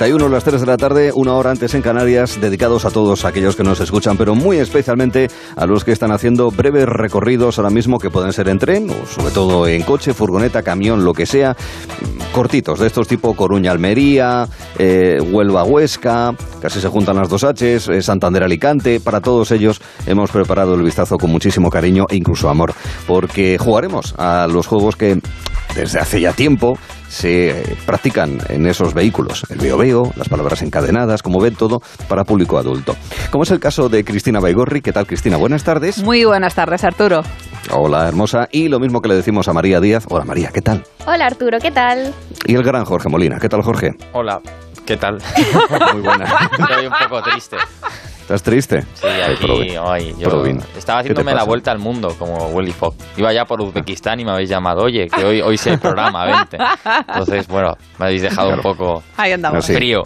31, las 3 de la tarde, una hora antes en Canarias, dedicados a todos aquellos que nos escuchan, pero muy especialmente a los que están haciendo breves recorridos ahora mismo, que pueden ser en tren, o sobre todo en coche, furgoneta, camión, lo que sea, cortitos, de estos tipo Coruña-Almería, eh, Huelva-Huesca, casi se juntan las dos Hs, eh, Santander-Alicante, para todos ellos hemos preparado el vistazo con muchísimo cariño e incluso amor, porque jugaremos a los juegos que desde hace ya tiempo se practican en esos vehículos. El veo veo, las palabras encadenadas, como ven todo, para público adulto. Como es el caso de Cristina Baigorri. ¿Qué tal, Cristina? Buenas tardes. Muy buenas tardes, Arturo. Hola, hermosa. Y lo mismo que le decimos a María Díaz. Hola, María, ¿qué tal? Hola, Arturo, ¿qué tal? Y el gran Jorge Molina. ¿Qué tal, Jorge? Hola, ¿qué tal? Muy buena. Estoy un poco triste. ¿Estás triste? Sí, aquí, hoy, yo estaba haciéndome la vuelta al mundo como Willy Fogg. Iba ya por Uzbekistán y me habéis llamado, oye, que hoy, hoy sé el programa, vente. Entonces, bueno, me habéis dejado un poco Ahí andamos. Así. frío.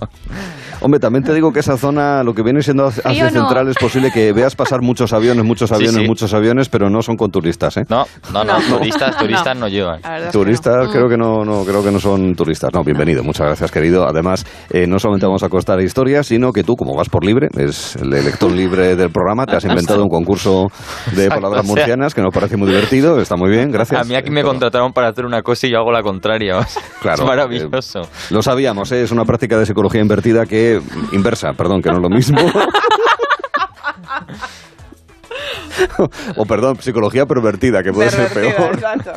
Hombre, también te digo que esa zona, lo que viene siendo no. Central, es posible que veas pasar muchos aviones, muchos aviones, sí. muchos aviones, pero no son con turistas, ¿eh? No, no, no, No. turistas, turistas no llevan. Turistas, no. creo que no, no, creo que no son turistas. No, bienvenido, muchas gracias, querido. Además, eh, no solamente vamos a contar historias, sino que tú, como vas por libre, es el elector libre del programa, te has inventado un concurso de palabras o sea- murcianas que nos parece muy divertido, está muy bien, gracias. A mí aquí me Pero- contrataron para hacer una cosa y yo hago la contraria. Claro, es maravilloso. Lo sabíamos, ¿eh? es una práctica de psicología invertida que inversa, perdón, que no es lo mismo. o perdón, psicología pervertida, que puede ser Pervertida, peor. exacto.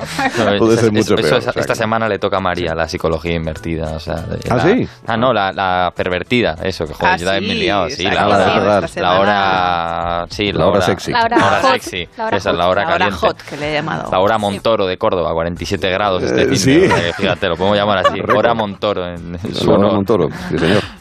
No, Puede ser mucho eso- peor, eso- o sea esta que- semana le toca a María la psicología invertida. O sea, ¿Ah, la- sí? Ah, no, la, la pervertida, eso, que joder, Ah, yo también me he liado. Sí, la hora, sí, la hora, sí, La hora sexy. La hora La hot. sexy. La hora Esa es la hora La hora caliente. hot, que le he llamado. La hora Montoro de Córdoba, 47 grados este Eh, fin de- sí. fíjate, lo podemos llamar así. Hora Montoro en, su honor. Montoro, sí señor.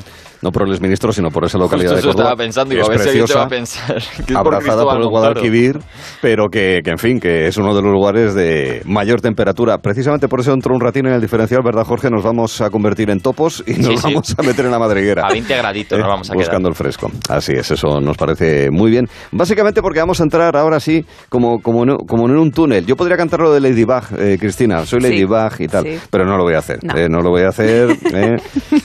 No por el ministro, sino por esa localidad Justo de eso Córdoba. estaba pensando, que digo, a es te va a pensar. que es abrazada Cristóbal por el. Guadalquivir, pero que, que, en fin, que es uno de los lugares de mayor temperatura. Precisamente por eso dentro de un ratito en el diferencial, ¿verdad, Jorge? Nos vamos a convertir en topos y nos Sí, sí. vamos a meter en la madriguera. A 20 graditos Eh, nos vamos a buscando quedar. el fresco. Así es, eso nos parece muy bien. Básicamente porque vamos a entrar ahora sí como, como, en, como en un túnel. Yo podría cantar lo de Ladybug, eh, Cristina. Soy Sí, Ladybug y tal, sí. pero no lo voy a hacer. No. eh, no lo voy a hacer. eh.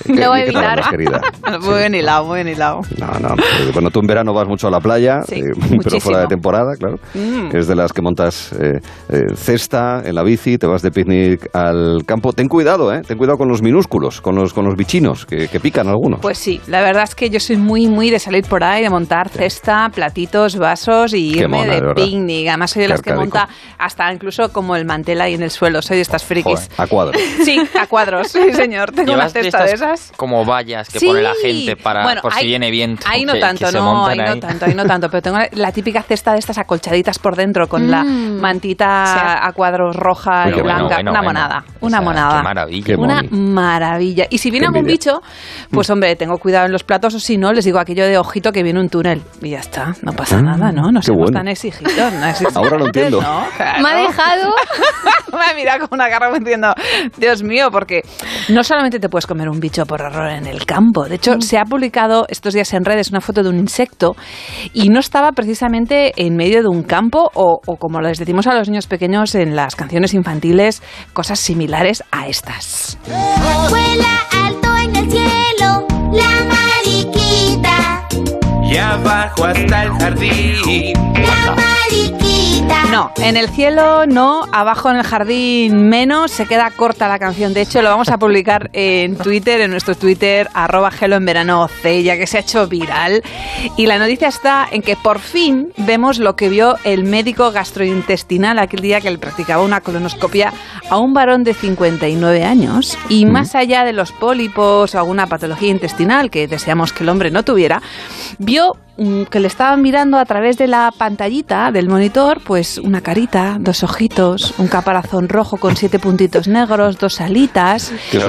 Lo voy a ¿Qué tal evitar. querida? Muy bien hilado, muy bien hilado. No, no. Bueno, tú en verano vas mucho a la playa, Sí, eh, pero fuera de temporada, claro. Mm. Es de las que montas eh, eh, cesta en la bici, te vas de picnic al campo. Ten cuidado, ¿eh? Ten cuidado con los minúsculos, con los, con los bichinos, que, que pican algunos. Pues sí, la verdad es que yo soy muy, muy de salir por ahí, de montar cesta, platitos, vasos y irme mona, de picnic. Además soy de las que monta hasta incluso como el mantel ahí en el suelo. Soy de estas frikis. a cuadro. Sí, a cuadros, sí señor. Tengo una ¿Llevas de cesta de esas. como vallas que Sí. pone la gente para Bueno, por si ahí- viene viento? Ahí no que- tanto, que se no, ahí no tanto, ahí no tanto, pero tengo la típica cesta de estas acolchaditas por dentro con la Mm. mantita Sí. a cuadros roja y blanca, bueno, una bueno. monada, O una sea, monada. Qué maravilla. Qué Una maravilla. Y si viene Qué algún envidia. bicho, pues hombre, tengo cuidado en los platos, o si no, les digo aquello de ojito que viene un túnel. Y ya está, no pasa Ah, nada, ¿no? No somos bueno. tan exigidos. No Ahora lo entiendo. ¿no? Claro. Me ha dejado. Me ha mirado con una cara diciendo, Dios mío, porque no solamente te puedes comer un bicho por error en el campo. De hecho, se ha publicado estos días en redes una foto de un insecto y no estaba precisamente en medio de un campo o, o como les decimos a los niños pequeños en las canciones infantiles, cosas similares a estas. Vuela y abajo hasta el jardín. la mariquita. No, en el cielo no, abajo en el jardín menos, se queda corta la canción. De hecho, lo vamos a publicar en Twitter, en nuestro Twitter, arroba gelo en verano C, ya que se ha hecho viral. Y la noticia está en que por fin vemos lo que vio el médico gastrointestinal aquel día que le practicaba una colonoscopia a un varón de 59 años. Y más allá de los pólipos o alguna patología intestinal que deseamos que el hombre no tuviera, vio que le estaban mirando a través de la pantallita del monitor, pues una carita, dos ojitos, un caparazón rojo con siete puntitos negros, dos alitas. Qué.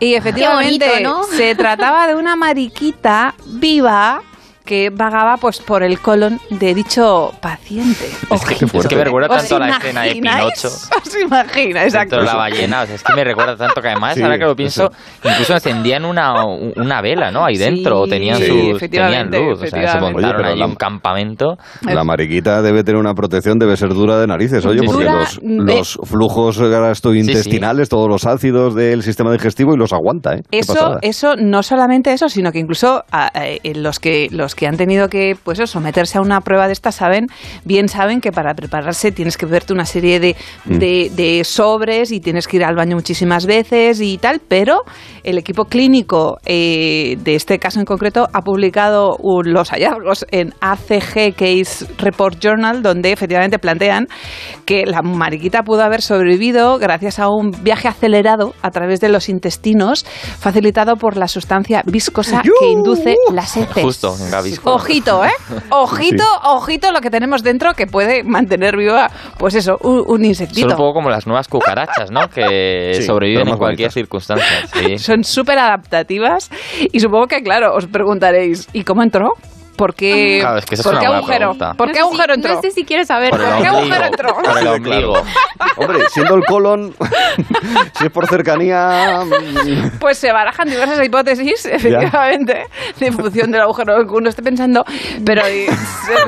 Y efectivamente bonito, ¿no? se trataba de una mariquita viva que vagaba pues por el colon de dicho paciente. Es que, es que me recuerda ¿Os tanto a la escena de? Pinocho. ¿Os imagináis? Exacto. La ballena, o sea, es que me recuerda tanto que además, Sí, ahora que lo pienso, incluso encendían una, una vela, ¿no? Ahí dentro, o Sí, tenían, sí, sus, tenían luz, o sea, se montaron Oye, ahí la- un campamento. La mariquita debe tener una protección, debe ser dura de narices, oye, Sí, porque Dura, los, mm, los flujos gastrointestinales, todos los ácidos del sistema digestivo y los aguanta, ¿eh? Eso, eso, no solamente eso, sino que incluso a- eh, los que los que han tenido que pues eso, someterse a una prueba de esta saben, bien saben que para prepararse tienes que beberte una serie de, Mm. de, de sobres y tienes que ir al baño muchísimas veces y tal, pero el equipo clínico eh, de este caso en concreto ha publicado un- los hallazgos en ACG Case Report Journal, donde efectivamente plantean que la mariquita pudo haber sobrevivido gracias a un viaje acelerado a través de los intestinos, facilitado por la sustancia viscosa que induce las heces. Justo, en Ojito, ¿eh? Ojito, ojito lo que tenemos dentro que puede mantener viva, pues eso, un, un Son insectito. un poco como las nuevas cucarachas, ¿no? Que Sí, sobreviven en cualquier bonitas. circunstancia. Sí. Son súper adaptativas y supongo que, claro, os preguntaréis, ¿y cómo entró? ¿Por qué, Claro, es que ¿por qué agujero? pregunta. ¿Por qué No sé si- agujero entró? No sé si quiero saber. Por ¿Por qué ombligo. agujero entró? Por el ombligo. Hombre, siendo el colon, si es por cercanía... mm, Pues se barajan diversas hipótesis, efectivamente, en función del agujero que uno esté pensando, pero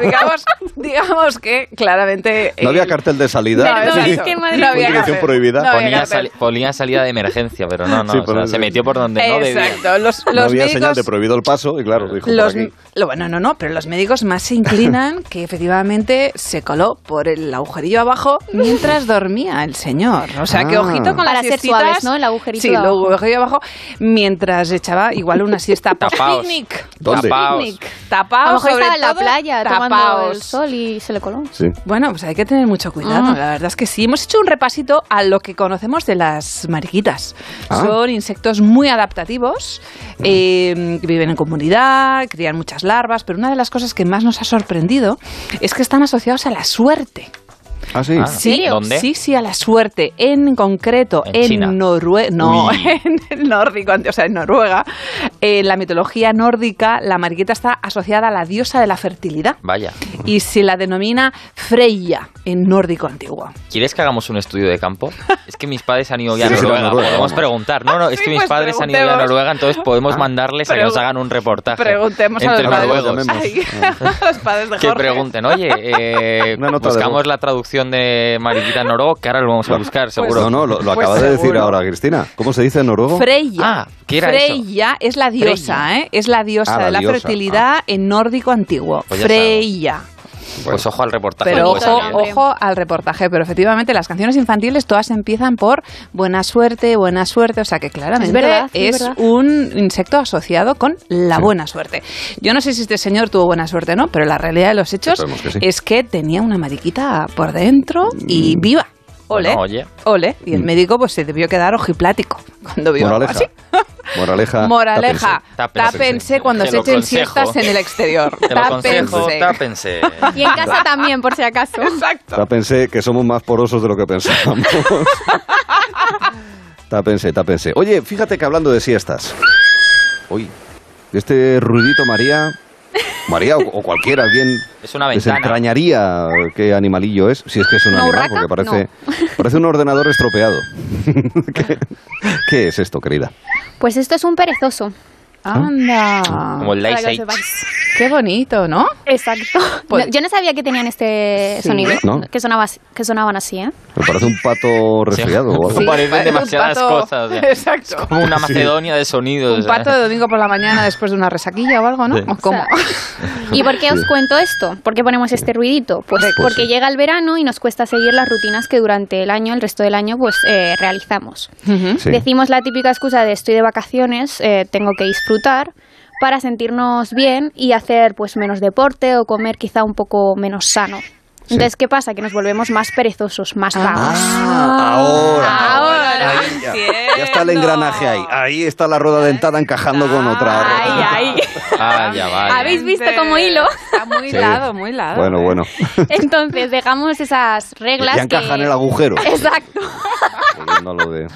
digamos, digamos que claramente... No había el- cartel de salida. No, exacto. es que Madrid- No había cartel. prohibida. No había Ponía, ponía salida de emergencia, pero no, no. Sí, o sea, se metió por donde no debía. Exacto, los, no los había señal médicos... de prohibido el paso y claro, dijo por Los, aquí. lo, bueno, no, no, pero los médicos más se inclinan que efectivamente se coló por el agujerillo abajo mientras dormía el señor. O sea, que Ah. ojito con Para las ser suaves, ¿no? El agujerito Sí, de el abajo. agujerillo abajo mientras echaba igual una siesta Tapaos. post-picnic. ¿Dónde? Post-picnic. A lo Tapaos, mejor sobre estaba en la playa tomando el tapaos. sol y se le coló. Sí. Bueno, pues hay que tener mucho cuidado, Ah. la verdad es que sí. Hemos hecho un repasito a lo que conocemos de las mariquitas. Ah. Son insectos muy adaptativos, eh, que viven en comunidad, crían muchas larvas, pero una de las cosas que más nos ha sorprendido es que están asociados a la suerte. Ah, sí. Ah. Sí? ¿Dónde? Sí, sí, a la suerte. En concreto, En en. Noruega. No, Uy. en el nórdico, o sea, en Noruega. En la mitología nórdica, la mariquita está asociada a la diosa de la fertilidad Vaya. y se la denomina Freya en nórdico antiguo. ¿Quieres que hagamos un estudio de campo? Es que mis padres han ido ya a Sí, Noruega. a Noruega, Podemos preguntar. No, no, es Sí, que mis pues padres han ido ya a. Noruega, entonces podemos mandarles a que nos hagan un reportaje. Preguntemos a los padres. Ay, a los padres de Que Jorge. pregunten, oye, eh, buscamos la traducción de Mariquita noruego, que ahora lo vamos a buscar, seguro. No, no, lo, lo Pues acaba de decir ahora Cristina. ¿Cómo se dice en noruego? Freya. Ah, ¿qué era eso? Freya es la diosa, Freya. ¿eh? Es la diosa Ah, la de la diosa, fertilidad en nórdico antiguo. Pues ya Pues ojo al reportaje. Pero puede ojo, al reportaje. Pero efectivamente, las canciones infantiles todas empiezan por buena suerte, buena suerte. O sea que claramente Es verdad, es es verdad. un insecto asociado con la Sí. buena suerte. Yo no sé si este señor tuvo buena suerte o no, pero la realidad de los hechos Esperemos que sí. es que tenía una mariquita por dentro y Mm. viva. Ole, Bueno, oye. ole. Y el médico pues se debió quedar ojiplático cuando vio algo Moraleja. así. Moraleja. Moraleja, tápense. tápense cuando se echen siestas en el exterior. Te lo tápense. Y en casa también, por si acaso. Exacto. Tápense que somos más porosos de lo que pensábamos. tápense, tápense. Oye, fíjate que hablando de siestas. Uy, este ruidito María. María o, o cualquiera, alguien Es una ventana. desentrañaría qué animalillo es, si es que es un ¿Una animal, porque parece, parece un ordenador estropeado. ¿Qué, qué es esto, querida? Pues esto es un perezoso. Anda. Como el Para Lice que lo 8. sepáis. Qué bonito, ¿no? Exacto. Pues- No, yo no sabía que tenían este Sí. sonido, ¿No? que, sonaba, que sonaban así, ¿eh? Me parece un pato resfriado o algo. Sí. Parecen demasiadas pato- cosas, ya. Exacto. Como una Macedonia de sonidos. Un o sea. pato de domingo por la mañana después de una resaquilla o algo, ¿no? Sí. ¿O cómo? ¿Y por qué os Sí. cuento esto? ¿Por qué ponemos este ruidito? Pues, Pues porque sí. llega el verano y nos cuesta seguir las rutinas que durante el año, el resto del año, pues eh, realizamos. Ujú. Sí. Decimos la típica excusa de estoy de vacaciones, eh, tengo que disfrutar para sentirnos bien y hacer pues menos deporte o comer quizá un poco menos sano. Entonces, ¿qué pasa? Que nos volvemos más perezosos, más vagos. Ah, ahora. Ahora Ahí ya. Ya está el engranaje ahí. Ahí está la rueda dentada encajando con otra. Ay, ay. Ah, ya vale. ¿Habéis visto como hilo? Está muy Sí. hilado, muy hilado. Bueno, bueno. Entonces, dejamos esas reglas Ya encaja que... en el agujero. Exacto. A lo de,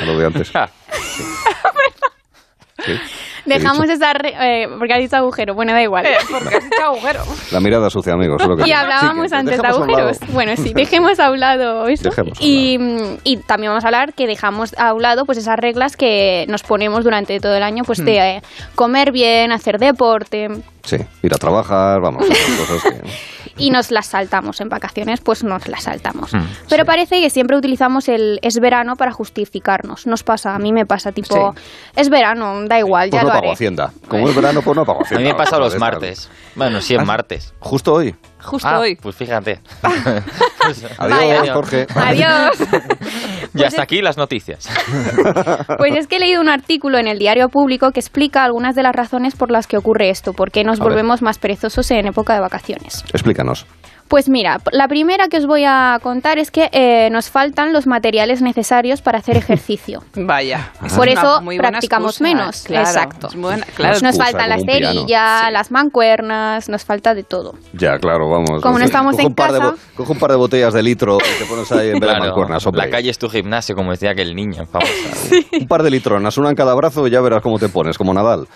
a lo de antes. Ah, Dejamos esa... re- eh, porque has dicho agujero, bueno, da igual. Eh, porque has hecho agujero. La mirada sucia, amigos. es lo que Y hablábamos Sí, que antes de agujeros. Bueno, sí, dejemos a un lado eso. Dejemos a un y, mm, y también vamos a hablar que dejamos a un lado pues esas reglas que nos ponemos durante todo el año, pues de Hmm. eh, comer bien, hacer deporte Sí, ir a trabajar, vamos, cosas que... y nos las saltamos en vacaciones, pues nos las saltamos. Hmm, Pero parece que siempre utilizamos el es verano para justificarnos. Nos pasa, a mí me pasa tipo, es verano, da igual, Pues ya no lo pago haré. Hacienda. Como es verano, pues no pago A Hacienda. mí me pasa los martes. Bueno, sí, es martes. Justo hoy. Justo Ah, hoy. Pues fíjate. Adiós. Jorge. Adiós. Ya hasta aquí las noticias. Pues es que he leído un artículo en el diario público que explica algunas de las razones por las que ocurre esto, por qué nos A ver. volvemos más perezosos en época de vacaciones. Explícanos. Pues mira, la primera que os voy a contar es que eh, nos faltan los materiales necesarios para hacer ejercicio. Vaya. esa Por es eso practicamos excusa. menos. Claro, Exacto. es buena- claro, Una nos excusa, faltan las cerillas, Sí. las mancuernas, nos falta de todo. Ya, claro, vamos. Como no estamos Coge en de casa- bo- coge un par de botellas de litro y te pones ahí en vez de Claro, mancuernas, hombre. la calle es tu gimnasio, como decía aquel niño. Vamos a- Un par de litronas, una en cada brazo y ya verás cómo te pones, como Nadal.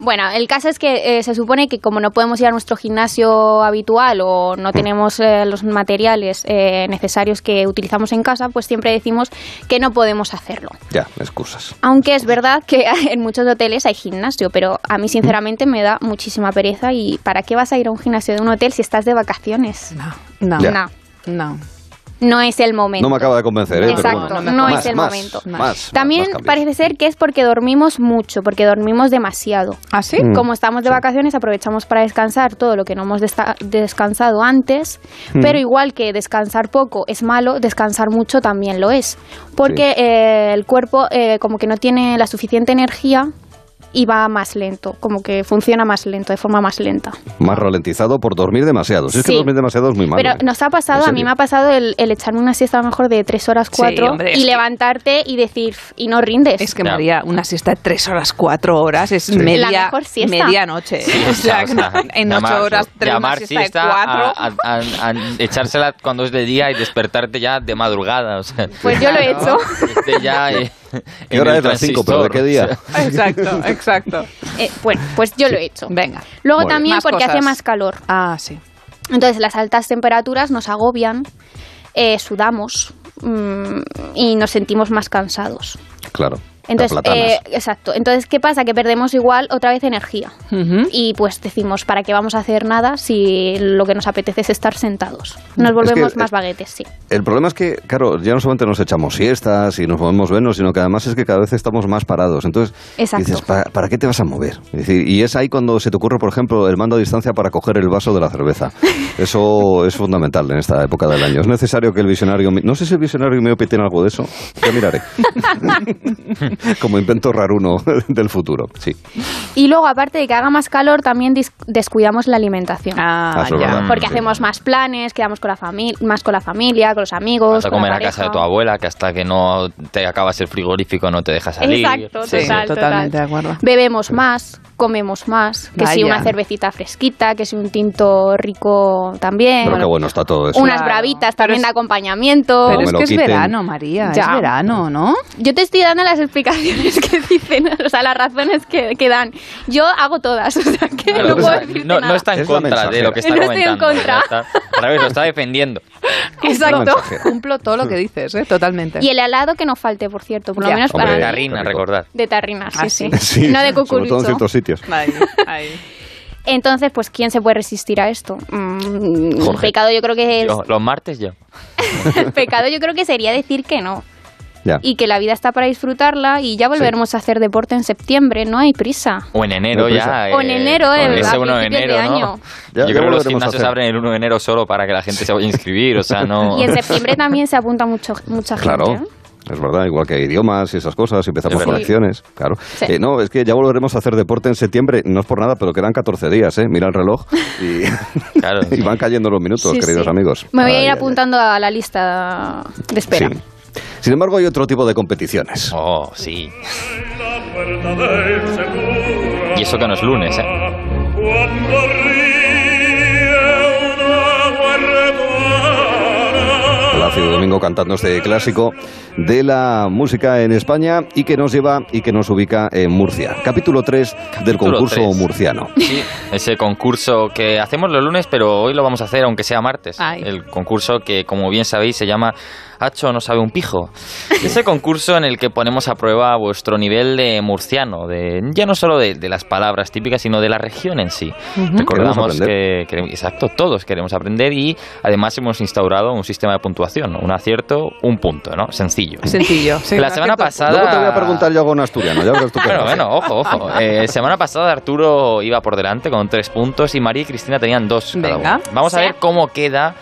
Bueno, el caso es que eh, se supone que como no podemos ir a nuestro gimnasio habitual o no tenemos eh, los materiales eh, necesarios que utilizamos en casa, pues siempre decimos que no podemos hacerlo. Ya, excusas. Aunque es verdad que en muchos hoteles hay gimnasio, pero a mí sinceramente me da muchísima pereza y ¿para qué vas a ir a un gimnasio de un hotel si estás de vacaciones? No, no, Ya. No, no. No es el momento. No me acaba de convencer, ¿eh? Exacto, pero bueno. no Más, es el más, momento. Más, También parece ser que es porque dormimos mucho, porque dormimos demasiado. ¿Ah, sí? Mm. Como estamos de vacaciones, aprovechamos para descansar todo lo que no hemos descansado antes, Mm. pero igual que descansar poco es malo, descansar mucho también lo es, porque eh, el cuerpo eh, como que no tiene la suficiente energía y va más lento, como que funciona más lento, de forma más lenta. Más ralentizado por dormir demasiado. Si es que Sí. dormir demasiado es muy malo. Pero ¿eh? nos ha pasado, ¿En a mí me ha pasado el, el echarme una siesta a lo mejor de tres horas, Sí, cuatro, hombre, y que- levantarte y decir, y no rindes. Es que Ya. María, una siesta de tres horas, cuatro horas es La media, mejor siesta. medianoche. o sea, que en ocho llamar- horas, tres llamar una siesta, siesta de cuatro. a, a- a- a echársela cuando es de día y despertarte ya de madrugada. O sea, Pues yo lo he hecho. ya eh, ¿Qué en hora es? Las cinco, pero ¿de qué día? transistor, o sea, Exacto, exacto. Eh, bueno, pues yo lo he hecho. Venga. Luego Muy también porque hace más calor. Ah, sí. Entonces las altas temperaturas nos agobian, eh, sudamos mm, y nos sentimos más cansados. Claro. Entonces, eh, exacto. Entonces, ¿qué pasa? Que perdemos igual otra vez energía. Y pues decimos, ¿para qué vamos a hacer nada si lo que nos apetece es estar sentados? Nos volvemos que, más eh, baguetes, sí. El problema es que, claro, ya no solamente nos echamos siestas y nos movemos menos, sino que además es que cada vez estamos más parados. Entonces, Exacto. dices, ¿para, para qué te vas a mover? Es decir, y es ahí cuando se te ocurre, por ejemplo, el mando a distancia para coger el vaso de la cerveza. Eso es fundamental en esta época del año. Es necesario que el visionario... No sé si el visionario miope tiene algo de eso. Ya miraré. Como invento raruno del futuro. Sí. Y luego, aparte de que haga más calor, también descuidamos la alimentación. Ah, Ah, ya. Porque Sí. hacemos más planes, quedamos con la familia, más con la familia, con los amigos, Vas a comer a casa de tu abuela, que hasta que no te acabas el frigorífico no te deja salir. Exacto, Sí, total, totalmente total. de acuerdo. Bebemos más, comemos más, que si una cervecita fresquita, que si un tinto rico también. Pero qué bueno está todo eso. Unas Claro. bravitas también de acompañamiento. Pero es que es quiten. verano, María, Ya. es verano, ¿no? Yo te estoy dando las explicaciones que dicen, o sea, las razones que, que dan. Yo hago todas, o sea, que Claro, no o puedo sea, decirte no, no nada. está en Es la contra de lo que está No estoy en comentando. contra. está. Al revés, lo está defendiendo. Exacto. Cumplo todo lo que dices, ¿eh? Totalmente. Y el helado que no falte, por cierto, por lo Ya. menos Hombre, para De rico. recordad. De tarrina, sí, Ah, sí. Sí, No de sobre todo en cucurucho. ciertos sitios. Ahí, ahí. Entonces, pues, ¿quién se puede resistir a esto? Mm, el Jorge. pecado yo creo que es... Yo, los martes yo. el pecado yo creo que sería decir que no. Y que la vida está para disfrutarla y ya volveremos a hacer deporte en septiembre, no hay prisa. O en enero No ya. O en enero, eh, ese a 1 de principios enero, de ¿no? año. Ya- Yo creo que los gimnasios abren el 1 de enero solo para que la gente se vaya a inscribir, o sea, no... Y en septiembre también se apunta mucho, mucha gente. Claro. ¿eh? Es verdad, igual que idiomas y esas cosas, empezamos con acciones, claro. Sí. Eh, no, es que ya volveremos a hacer deporte en septiembre, no es por nada, pero quedan 14 días, ¿eh? Mira el reloj y, Claro, y van cayendo los minutos, Sí, queridos sí. amigos. Me voy a ir ay, ay. apuntando a la lista de espera. Sin embargo, hay otro tipo de competiciones. Oh, sí. Y eso que no es lunes, ¿eh? Plácido Domingo cantando este clásico de la música en España y que nos lleva y que nos ubica en Murcia. Capítulo 3 del Capítulo concurso tres. murciano. Sí, ese concurso que hacemos los lunes, pero hoy lo vamos a hacer aunque sea martes. Ay. El concurso que, como bien sabéis, se llama Hacho no sabe un pijo. Ese concurso en el que ponemos a prueba vuestro nivel de murciano, de ya no solo de, de las palabras típicas, sino de la región en sí. Recordamos Queremos que, que- exacto, todos queremos aprender y además hemos instaurado un sistema de puntuación, un acierto, un punto, ¿no? Sencillo. Sencillo. sí, La un semana acierto. pasada- Luego te voy a preguntar yo algo en asturiano, ya tú Bueno, bueno, ojo, ojo. Eh, semana pasada Arturo iba por delante con tres puntos y María y Cristina tenían dos. cada Venga. uno. Vamos a ver cómo queda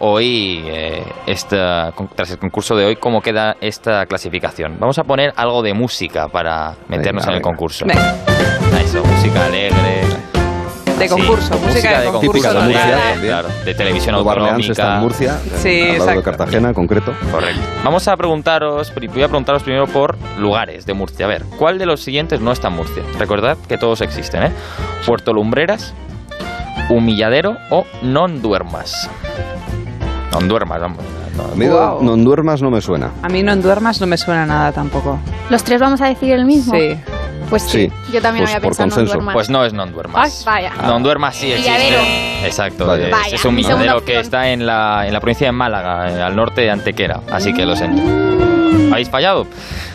hoy, eh, esta, tras el concurso de hoy, cómo queda esta clasificación. Vamos a poner algo de música para meternos Venga, en el concurso. Venga, Eso, música alegre. de Sí, concurso, música, de concurso. De. Murcia. claro, de televisión Orleans está en autonómica. Murcia, Sí, al lado exacto. de Cartagena en concreto. Correcto. Vamos a preguntaros, voy a preguntaros primero por lugares de Murcia. A ver, ¿cuál de los siguientes no está en Murcia? Recordad que todos existen, ¿eh? Puerto Lumbreras, Humilladero o Non Duermas. Non Duermas, vamos. A mí no duermas no me suena. A mí no duermas no me suena nada tampoco. ¿Los tres vamos a decir el mismo? Sí. Pues sí, Sí, yo también pues había pensado duermas. Pues no es Non Duermas. Vaya. Non Duermas sí existe. Exacto, Vaya. es, Vaya, es un mi segunda milladero que está en la, en la provincia de Málaga, eh, al norte de Antequera. Así que lo siento. ¿Habéis fallado?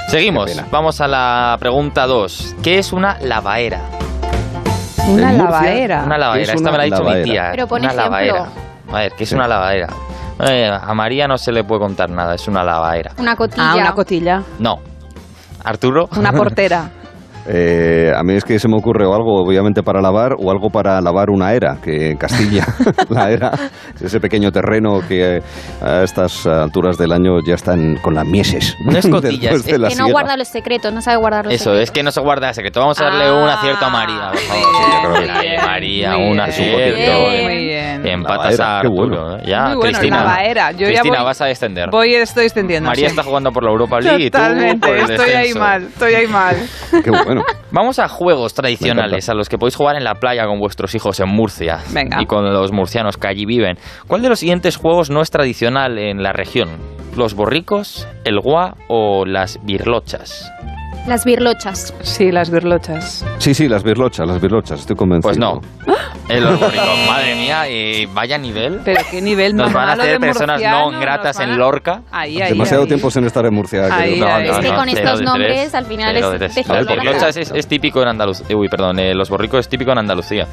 Seguimos. Vamos a la pregunta 2. ¿Qué es una lavaera? Una lavaera. Una lavadera, es esta una me la ha dicho mi tía. Pero pon una ejemplo. lavadera. A ver, ¿qué es Sí. una lavadera? Eh, a María no se le puede contar nada, es una lavadera. Una cotilla. Ah, una cotilla. No. Arturo, Una portera. Eh, a mí es que se me ocurre o algo obviamente para lavar o algo para lavar una era, que en Castilla la era es ese pequeño terreno que eh, a estas alturas del año ya están con las mieses. No es cotilla, Después es- de la que no guarda los secretos, no sabe guardar los eso, secretos. es que no se guarda el secreto. Vamos a darle un acierto a María, por favor. Sí, yo creo que bien, ahí, María, un acierto. Muy bien. Empatas a Arturo. bueno. ¿eh? Ya, Muy bueno, Cristina. lavaera. Yo ya Cristina, voy- vas a descender. Voy, estoy extendiendo. María sí. está jugando por la Europa League y tú Totalmente, por el estoy ahí descenso. mal, estoy ahí mal. Qué bueno. Vamos a juegos tradicionales a los que podéis jugar en la playa con vuestros hijos en Murcia Venga. y con los murcianos que allí viven. ¿Cuál de los siguientes juegos no es tradicional en la región? ¿Los borricos, el guá o las birlochas? Las birlochas. Sí, las birlochas. Sí, sí, las birlochas, las birlochas, estoy convencido. Pues no. En los borricos, madre mía, y vaya nivel. Pero qué nivel Nos van a hacer personas no gratas en Lorca. Ahí, ahí, Demasiado ahí. tiempo sin estar en Murcia. Ahí. Es que no, con estos nombres, tres, al final es Las borricochas típico en Andalucía. Uy, perdón, eh, los borricos es típico en Andalucía.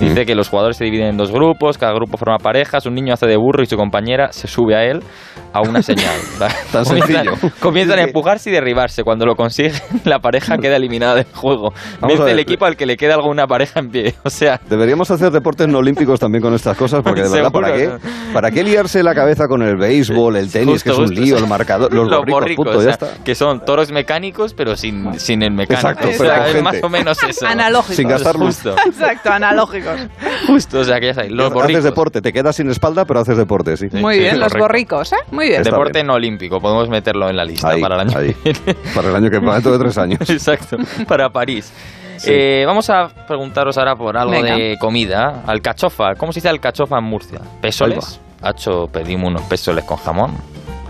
Dice que los jugadores se dividen en dos grupos, cada grupo forma parejas, un niño hace de burro y su compañera se sube a él a una señal. Tan Comienzan- sencillo. Comienzan a empujarse y derribarse. Cuando lo consiguen, la pareja queda eliminada del juego. Vamos Vence el equipo al que le queda alguna pareja en pie. O sea, Deberíamos hacer deportes no olímpicos también con estas cosas, porque de verdad, ¿para qué? ¿Para qué liarse la cabeza con el béisbol, el tenis, Justo, que es un justo, lío, el marcador, los, borricos, punto, o ya sea, está. que son toros mecánicos, pero sin, sin el mecánico. Exacto, O pero sea, con es más o menos eso. Analógicos. Sin gastar luz. Justo, Exacto, analógicos. justo, o sea, que ya sabéis, los haces borricos. deporte, te quedas sin espalda, pero haces deporte, sí. Sí, Muy sí, bien, los borricos, ¿eh? Muy bien. Está Deporte bien. no olímpico, podemos meterlo en la lista Ahí, para el año ahí. que viene. Para el año que para dentro de tres años. Exacto, para París. Sí. Eh, vamos a preguntaros ahora por algo Venga. de comida. Alcachofa, ¿cómo se dice alcachofa en Murcia? ¿Pésoles? Hacho, pedimos unos pésoles con jamón.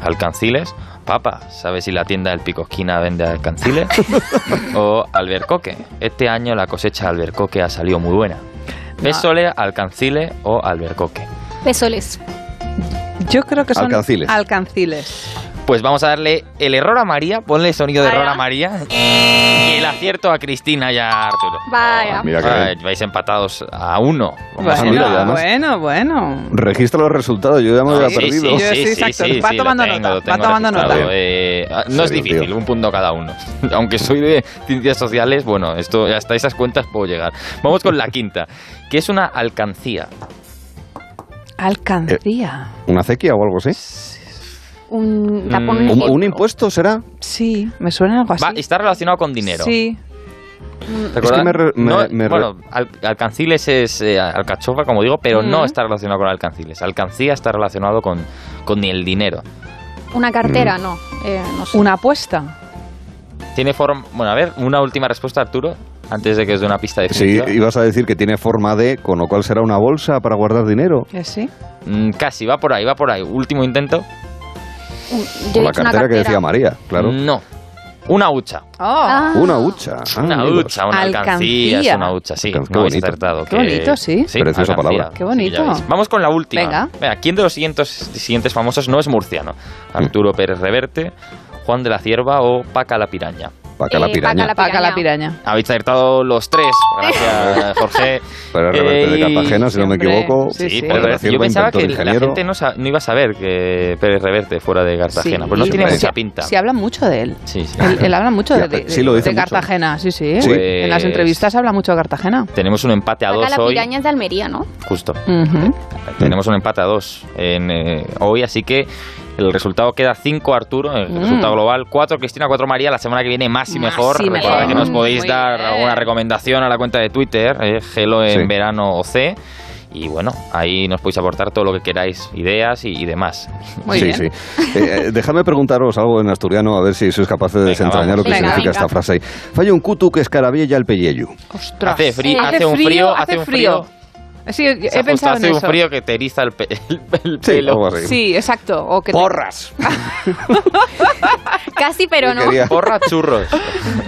¿Alcanciles? Papa, ¿sabes si la tienda del Pico Esquina vende alcanciles? o albercoque. Este año la cosecha de albercoque ha salido muy buena. ¿Pésole, alcancile o albercoque? Pesoles. Yo creo que son Alcanciles. alcanciles. Pues vamos a darle el error a María, ponle sonido de Vaya. error a María y el acierto a Cristina y a Arturo. Vaya. Mira que Ay, vais empatados a uno. Vamos a Bueno, mira, bueno, bueno. Registra los resultados, yo ya me había Sí, perdido. sí, sí, exacto. Va tomando tengo, nota, lo va registrado. Eh, ah, no es Serio, difícil, tío. un punto cada uno. Aunque soy de ciencias sociales, bueno, esto hasta esas cuentas puedo llegar. Vamos con la quinta, que es una alcancía. Alcancía. ¿Una acequia o algo así? Un, Mm, por un ¿Un, ejemplo. un impuesto será? Sí, me suena algo así. Va, está relacionado con dinero. Sí. Es que me re- me- No, me re- bueno, al- alcanciles es eh, alcachofa, como digo, pero no Ujú. está relacionado con alcanciles. Alcancía está relacionado con, con el dinero. Una cartera, Mm. no. Eh, no sé. Una apuesta. Tiene forma... Bueno, a ver, una última respuesta, Arturo, antes de que os dé una pista Sí, definitiva. ibas a decir que tiene forma de, con lo cual será una bolsa para guardar dinero. ¿Eh, sí? Mm, casi, va por ahí, va por ahí. Último intento. Yo he la una cartera que decía. María, claro. No. Una hucha. Oh, Ah. Una hucha. Ah, Una amigos. hucha, una Alcancía. alcancía, es una hucha, sí. Qué no habéis bonito. acertado. Qué que- bonito, sí. Preciosa alcancía. palabra. Qué bonito. Sí, ya veis. Vamos con la última. Venga. ¿quién de los siguientes, siguientes famosos no es murciano? Mm. Arturo Pérez Reverte, Juan de la Cierva o Paca la Piraña. Paca la Eh, piraña. Paca la Paca la piraña. Habéis acertado los tres. Gracias, Jorge. Pero es reverte de Eh, Cartagena, si no me equivoco. Sí, sí. La Reverte. Yo pensaba que la gente no, no iba a saber que Pérez Reverte fuera de Cartagena, Sí, pues no tiene sí, mucha pinta. Se habla mucho de él. Sí, sí. Él, él habla mucho Sí, de, de- sí, lo dice de mucho. Cartagena, sí, sí. Sí. En las Pues- entrevistas habla mucho de Cartagena. Tenemos un empate a dos la hoy. piraña es de Almería, ¿no? Justo. Ujú. Tenemos un empate a dos en, eh, hoy, así que el resultado queda 5 Arturo, el Mm. resultado global, 4 Cristina, 4 María, la semana que viene más y Más mejor. y Recordad mejor. que nos podéis Muy dar bien. alguna recomendación a la cuenta de Twitter, eh, Gelo en Sí. verano OC. Y bueno, ahí nos podéis aportar todo lo que queráis, ideas y, y demás. Muy sí, bien. sí. Eh, eh, dejadme preguntaros algo en asturiano, a ver si sois capaces de Venga, desentrañar lo que. Venga, significa venga. esta frase. ahí. Falla un cutu que escarabella el pelleyu. Ostras. Hace frío, Eh, hace, un frío, hace un frío. Sí, he O sea, justo pensado en hace un eso. frío que te eriza el, pe- el- el Sí, pelo. Sí, exacto. O que te- ¡Porras! Casi, pero no. Quería, Porra churros.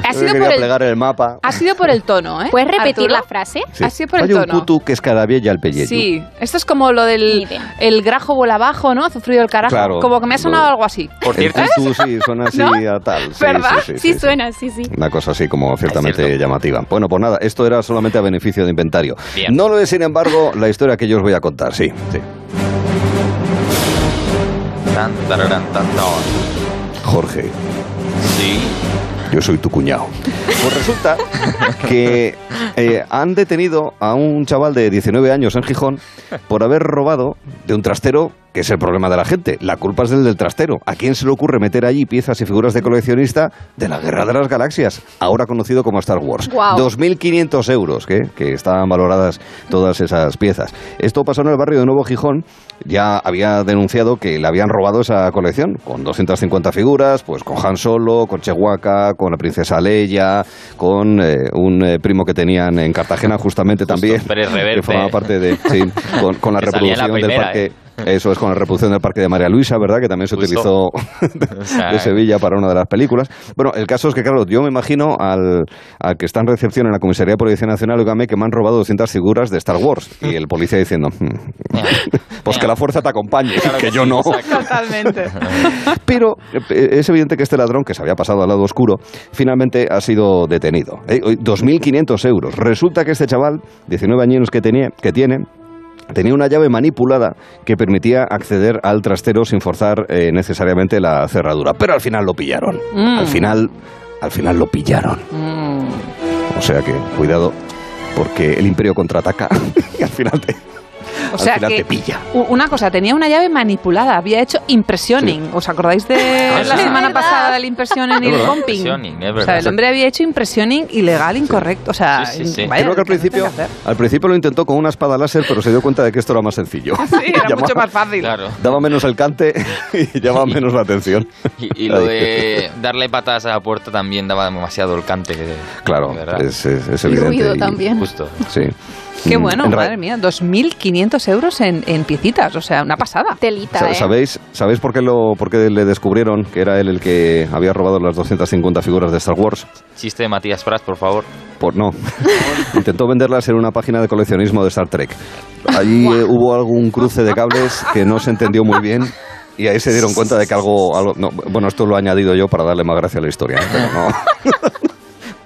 Ha sido, por el, plegar el mapa. ha sido por el tono, ¿eh? ¿Puedes repetir Arturo? la frase? Sí. ha sido por el Falla un tono. cutu que escarabella el pelleyu. Sí, esto es como lo del el grajo bola abajo, ¿no? Hace frío el carajo. Claro. como que me ha sonado Lo- algo así. Por cierto, sí suena así ¿No? a tal. Sí, ¿Verdad? Sí, sí, Sí, sí, suena, sí, sí. Una cosa así como ciertamente llamativa. Bueno, pues nada, esto era solamente a beneficio de inventario. Bien. No lo es, sin embargo, la historia que yo os voy a contar, sí. sí. Jorge. Yo soy tu cuñado. Pues resulta que eh, han detenido a un chaval de 19 años en Gijón por haber robado de un trastero, que es el problema de la gente. La culpa es del del trastero. ¿A quién se le ocurre meter allí piezas y figuras de coleccionista de la Guerra de las Galaxias, ahora conocido como Star Wars? Guau. 2.500 euros, que, que estaban valoradas todas esas piezas. Esto pasó en el barrio de Nuevo Gijón. Ya había denunciado que le habían robado esa colección, con 250 figuras, pues con Han Solo, con Chewbacca, con la princesa Leia, con eh, un eh, primo que tenían en Cartagena justamente también, Pérez Reverte. que formaba parte de... Sí, con, con la reproducción del parque... ¿eh? Eso es con la reproducción del Parque de María Luisa, ¿verdad? Que también se Justo. utilizó O sea, de Sevilla para una de las películas. Bueno, el caso es que, claro, yo me imagino al, al que está en recepción en la Comisaría de Policía Nacional, oígame, que me han robado 200 figuras de Star Wars. Y el policía diciendo, "Hmm, pues que la fuerza te acompañe, Claro que que yo sí, no. Totalmente. Pero eh, es evidente que este ladrón, que se había pasado al lado oscuro, finalmente ha sido detenido. ¿eh? Hoy, 2.500 euros. Resulta que este chaval, 19 años que, tenía, que tiene, tenía una llave manipulada que permitía acceder al trastero sin forzar eh, necesariamente la cerradura. Pero al final lo pillaron. Mm. Al final, al final lo pillaron. Mm. O sea que, cuidado, porque el imperio contraataca y al final te, O al sea final que te pilla. una cosa, tenía una llave manipulada, había hecho impressioning. ¿Os acordáis de Ah, la sí. semana ¿Verdad? pasada del impressioning y el pumping? O sea, el hombre había hecho impressioning ilegal, incorrecto. O sea, Sí, sí, sí. vaya, Creo que al principio, tiene que hacer. al principio lo intentó con una espada láser, pero se dio cuenta de que esto era más sencillo. Sí, era Llamaba- mucho más fácil. Claro. Daba menos el cante y llamaba menos la atención. Y, y lo de darle patadas a la puerta también daba demasiado el cante. Que, Claro, es, es, es Y evidente. ruido y- también. Justo. Sí. Qué Mm, bueno, en madre mía, 2.500 euros en, en piecitas, o sea, una pasada. Telita, Sa- ¿eh? ¿Sabéis, ¿Sabéis por, qué lo, por qué le descubrieron que era él el que había robado las 250 figuras de Star Wars? Chiste de Matías Prats, por favor. Pues no. Intentó venderlas en una página de coleccionismo de Star Trek. Allí eh, hubo algún cruce de cables que no se entendió muy bien. Y ahí se dieron cuenta de que algo, algo- no, bueno, esto lo he añadido yo para darle más gracia a la historia, ¿eh? pero no.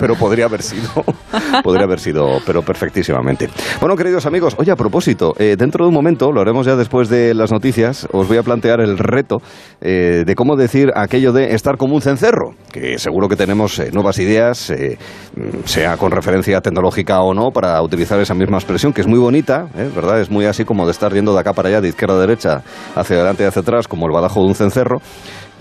pero podría haber sido, podría haber sido, pero perfectísimamente. Bueno, queridos amigos, oye, a propósito, eh, dentro de un momento, lo haremos ya después de las noticias, os voy a plantear el reto eh, de cómo decir aquello de estar como un cencerro, que seguro que tenemos eh, nuevas ideas, sea con referencia tecnológica o no, para utilizar esa misma expresión, que es muy bonita. ¿verdad? Es muy así como de estar yendo de acá para allá, de izquierda a derecha, hacia adelante y hacia atrás, como el badajo de un cencerro.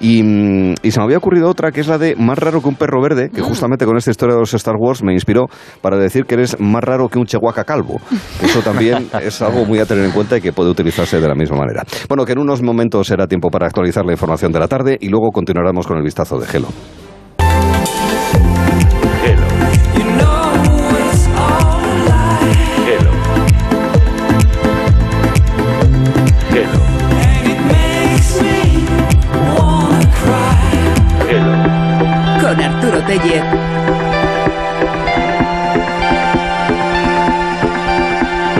Y, mm, y se me había ocurrido otra que es la de más raro que un perro verde, que justamente con esta historia de los Star Wars me inspiró para decir que eres más raro que un chihuahua calvo. Eso también es algo muy a tener en cuenta y que puede utilizarse de la misma manera. Bueno, que en unos momentos será tiempo para actualizar la información de la tarde y luego continuaremos con el vistazo de Gelo. con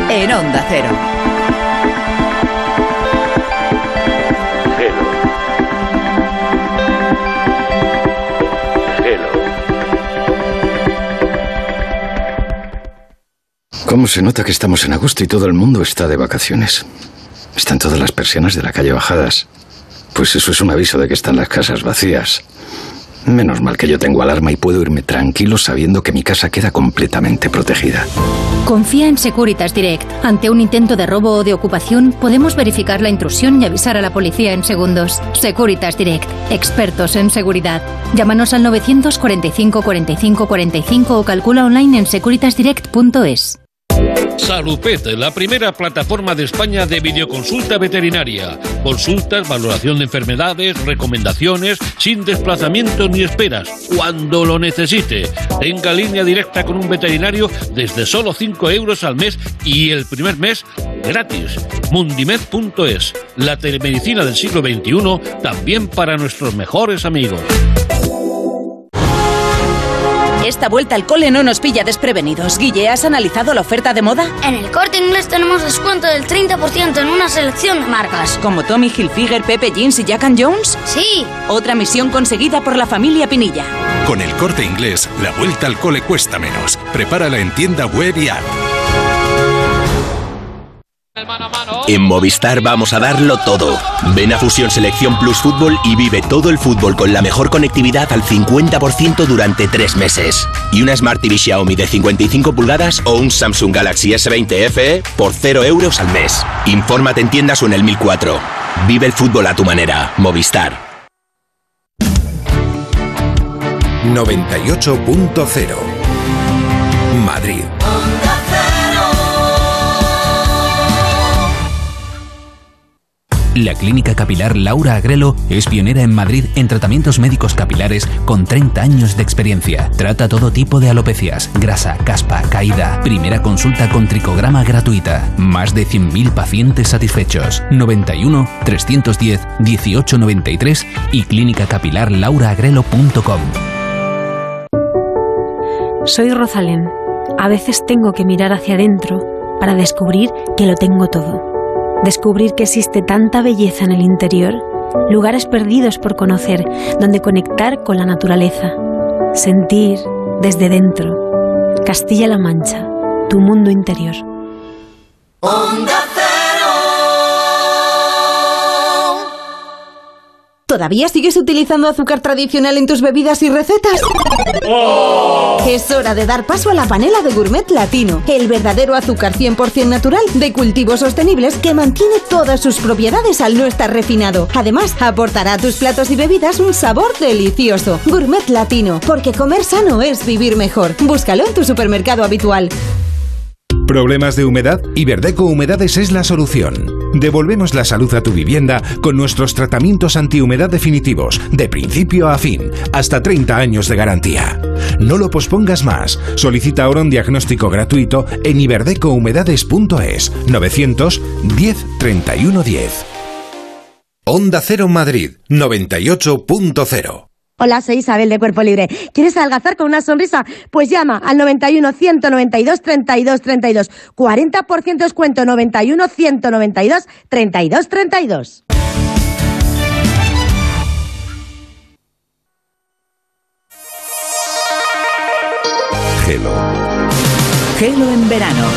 En Onda Cero. ¿Cómo se nota que estamos en agosto y todo el mundo está de vacaciones? Están todas las persianas de la calle bajadas. Pues eso es un aviso de que están las casas vacías. Menos mal que yo tengo alarma y puedo irme tranquilo sabiendo que mi casa queda completamente protegida. Confía en Securitas Direct. Ante un intento de robo o de ocupación, podemos verificar la intrusión y avisar a la policía en segundos. Securitas Direct. Expertos en seguridad. Llámanos al 945 45 45 o calcula online en securitasdirect.es. Salupet, la primera plataforma de España de videoconsulta veterinaria. Consultas, valoración de enfermedades, recomendaciones, sin desplazamientos ni esperas, cuando lo necesite. Tenga línea directa con un veterinario desde solo 5 euros al mes y el primer mes gratis. Mundimed.es, la telemedicina del siglo XXI, también para nuestros mejores amigos. Esta vuelta al cole no nos pilla desprevenidos. Guille, ¿has analizado la oferta de moda? En el corte inglés tenemos descuento del 30% en una selección de marcas. ¿Como Tommy Hilfiger, Pepe Jeans y Jack and Jones? Sí. Otra misión conseguida por la familia Pinilla. Con el corte inglés, la vuelta al cole cuesta menos. Prepárala en tienda web y app. En Movistar vamos a darlo todo. Ven a Fusión Selección Plus Fútbol y vive todo el fútbol con la mejor conectividad al 50% durante tres meses. Y una Smart TV Xiaomi de 55 pulgadas o un Samsung Galaxy S20 FE por 0 euros al mes. Infórmate en tiendas o en el 1004. Vive el fútbol a tu manera. Movistar. 98.0 Madrid. La Clínica Capilar Laura Agrelo es pionera en Madrid en tratamientos médicos capilares con 30 años de experiencia. Trata todo tipo de alopecias, grasa, caspa, caída. Primera consulta con tricograma gratuita. Más de 100.000 pacientes satisfechos. 91 310 1893 y clínicacapilarlauraagrelo.com. Soy Rosalén. A veces tengo que mirar hacia adentro para descubrir que lo tengo todo. Descubrir que existe tanta belleza en el interior, lugares perdidos por conocer, donde conectar con la naturaleza. Sentir desde dentro. Castilla-La Mancha, tu mundo interior. ¿Todavía sigues utilizando azúcar tradicional en tus bebidas y recetas? Es hora de dar paso a la panela de Gourmet Latino, el verdadero azúcar 100% natural de cultivos sostenibles que mantiene todas sus propiedades al no estar refinado. Además, aportará a tus platos y bebidas un sabor delicioso. Gourmet Latino, porque comer sano es vivir mejor. Búscalo en tu supermercado habitual. ¿Problemas de humedad? Iberdeco Humedades es la solución. Devolvemos la salud a tu vivienda con nuestros tratamientos antihumedad definitivos, de principio a fin, hasta 30 años de garantía. No lo pospongas más. Solicita ahora un diagnóstico gratuito en iberdecohumedades.es 910 31 10. Onda Cero Madrid 98.0 Hola, soy Isabel de Cuerpo Libre. ¿Quieres adelgazar con una sonrisa? Pues llama al 91 192 32 32. 40% descuento 91 192 32 32. Gelo. Gelo en verano.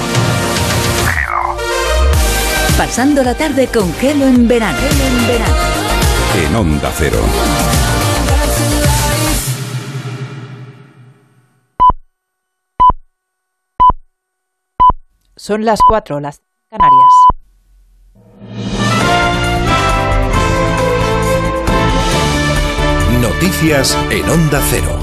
Pasando la tarde con Gelo en verano. en verano. En Onda Cero. Son las cuatro, las Canarias. Noticias en Onda Cero.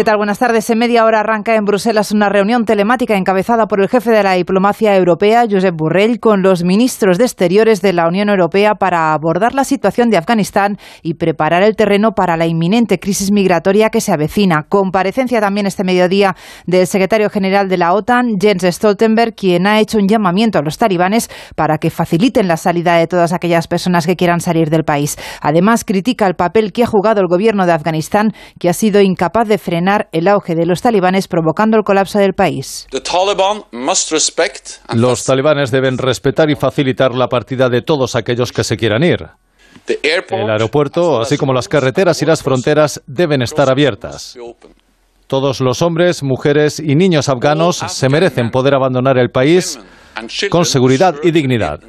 ¿Qué tal? Buenas tardes. En media hora arranca en Bruselas una reunión telemática encabezada por el jefe de la diplomacia europea, Josep Borrell, con los ministros de Exteriores de la Unión Europea para abordar la situación de Afganistán y preparar el terreno para la inminente crisis migratoria que se avecina. Comparecencia también este mediodía del secretario general de la OTAN, Jens Stoltenberg, quien ha hecho un llamamiento a los talibanes para que faciliten la salida de todas aquellas personas que quieran salir del país. Además, critica el papel que ha jugado el gobierno de Afganistán, que ha sido incapaz de frenar el auge de los talibanes provocando el colapso del país. Los talibanes deben respetar y facilitar la partida de todos aquellos que se quieran ir. El aeropuerto, así como las carreteras y las fronteras, deben estar abiertas. Todos los hombres, mujeres y niños afganos se merecen poder abandonar el país con seguridad y dignidad.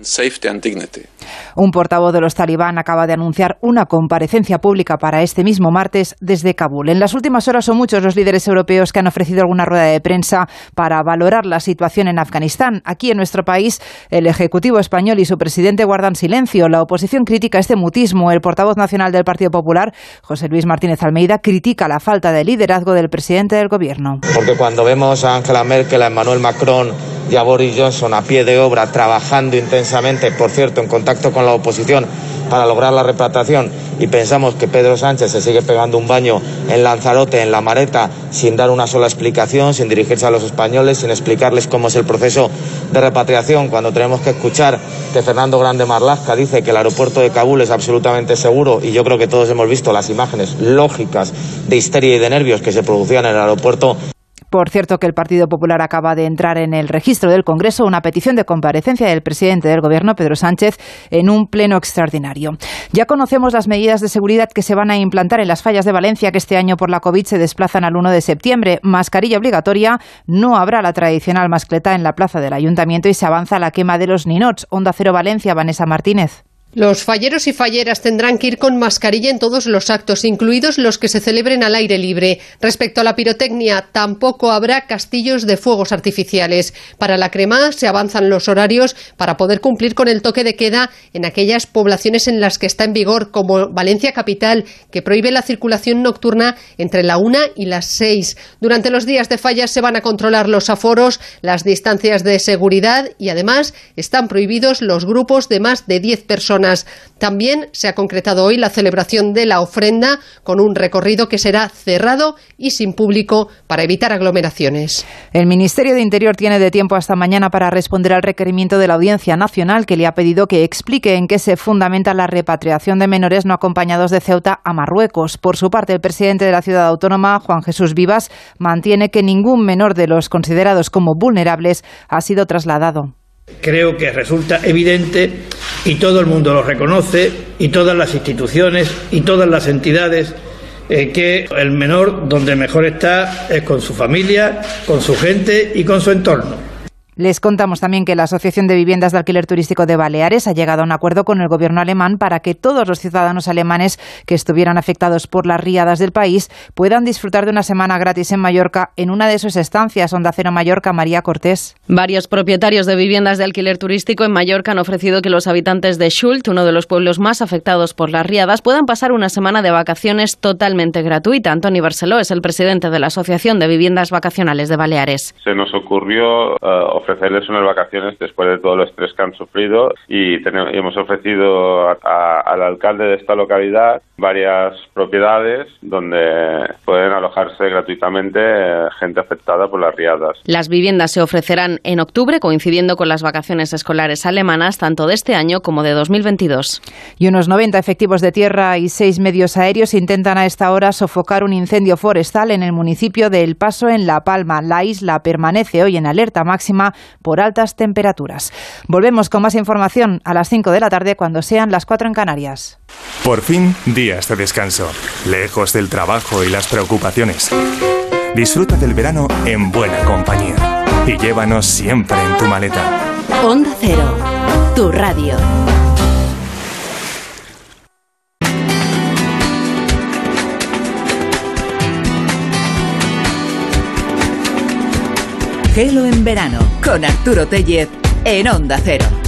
Un portavoz de los talibán acaba de anunciar una comparecencia pública para este mismo martes desde Kabul. En las últimas horas son muchos los líderes europeos que han ofrecido alguna rueda de prensa para valorar la situación en Afganistán. Aquí en nuestro país, el Ejecutivo español y su presidente guardan silencio. La oposición critica este mutismo. El portavoz nacional del Partido Popular, José Luis Martínez Almeida, critica la falta de liderazgo del presidente del gobierno. Porque cuando vemos a Angela Merkel, a Emmanuel Macron y a Boris Johnson a pie de obra, trabajando intensamente, por cierto, en contacto con la oposición para lograr la repatriación y pensamos que Pedro Sánchez se sigue pegando un baño en Lanzarote, en la Mareta, sin dar una sola explicación, sin dirigirse a los españoles, sin explicarles cómo es el proceso de repatriación, cuando tenemos que escuchar que Fernando Grande Marlaska dice que el aeropuerto de Kabul es absolutamente seguro y yo creo que todos hemos visto las imágenes lógicas de histeria y de nervios que se producían en el aeropuerto. Por cierto, que el Partido Popular acaba de entrar en el registro del Congreso una petición de comparecencia del presidente del Gobierno, Pedro Sánchez, en un pleno extraordinario. Ya conocemos las medidas de seguridad que se van a implantar en las fallas de Valencia, que este año por la COVID se desplazan al 1 de septiembre. Mascarilla obligatoria, no habrá la tradicional mascleta en la plaza del Ayuntamiento y se avanza la quema de los ninots. Onda Cero Valencia, Vanessa Martínez. Los falleros y falleras tendrán que ir con mascarilla en todos los actos, incluidos los que se celebren al aire libre. Respecto a la pirotecnia, tampoco habrá castillos de fuegos artificiales. Para la crema se avanzan los horarios para poder cumplir con el toque de queda en aquellas poblaciones en las que está en vigor, como Valencia Capital, que prohíbe la circulación nocturna entre la una y las seis. Durante los días de fallas se van a controlar los aforos, las distancias de seguridad y además están prohibidos los grupos de más de diez personas. También se ha concretado hoy la celebración de la ofrenda con un recorrido que será cerrado y sin público para evitar aglomeraciones. El Ministerio de Interior tiene de tiempo hasta mañana para responder al requerimiento de la Audiencia Nacional que le ha pedido que explique en qué se fundamenta la repatriación de menores no acompañados de Ceuta a Marruecos. Por su parte, el presidente de la ciudad autónoma, Juan Jesús Vivas, mantiene que ningún menor de los considerados como vulnerables ha sido trasladado. Creo que resulta evidente y todo el mundo lo reconoce y todas las instituciones y todas las entidades eh, que el menor donde mejor está es con su familia, con su gente y con su entorno. Les contamos también que la Asociación de Viviendas de Alquiler Turístico de Baleares ha llegado a un acuerdo con el gobierno alemán para que todos los ciudadanos alemanes que estuvieran afectados por las riadas del país puedan disfrutar de una semana gratis en Mallorca en una de sus estancias. Onda Cero Mallorca, María Cortés. Varios propietarios de viviendas de alquiler turístico en Mallorca han ofrecido que los habitantes de Schult, uno de los pueblos más afectados por las riadas, puedan pasar una semana de vacaciones totalmente gratuita. Antoni Barceló es el presidente de la Asociación de Viviendas Vacacionales de Baleares. Se nos ocurrió uh, ofrecerles unas vacaciones después de todo el estrés que han sufrido y, tenemos, y hemos ofrecido a, a, al alcalde de esta localidad varias propiedades donde pueden alojarse gratuitamente eh, gente afectada por las riadas. Las viviendas se ofrecerán en octubre coincidiendo con las vacaciones escolares alemanas tanto de este año como de 2022. Y unos 90 efectivos de tierra y seis medios aéreos intentan a esta hora sofocar un incendio forestal en el municipio de El Paso en La Palma. La isla permanece hoy en alerta máxima por altas temperaturas. Volvemos con más información a las 5 de la tarde cuando sean las 4 en Canarias. Por fin, días de descanso, lejos del trabajo y las preocupaciones. Disfruta del verano en buena compañía y llévanos siempre en tu maleta. Onda Cero, tu radio. Gelo en verano con Arturo Tellez en Onda Cero.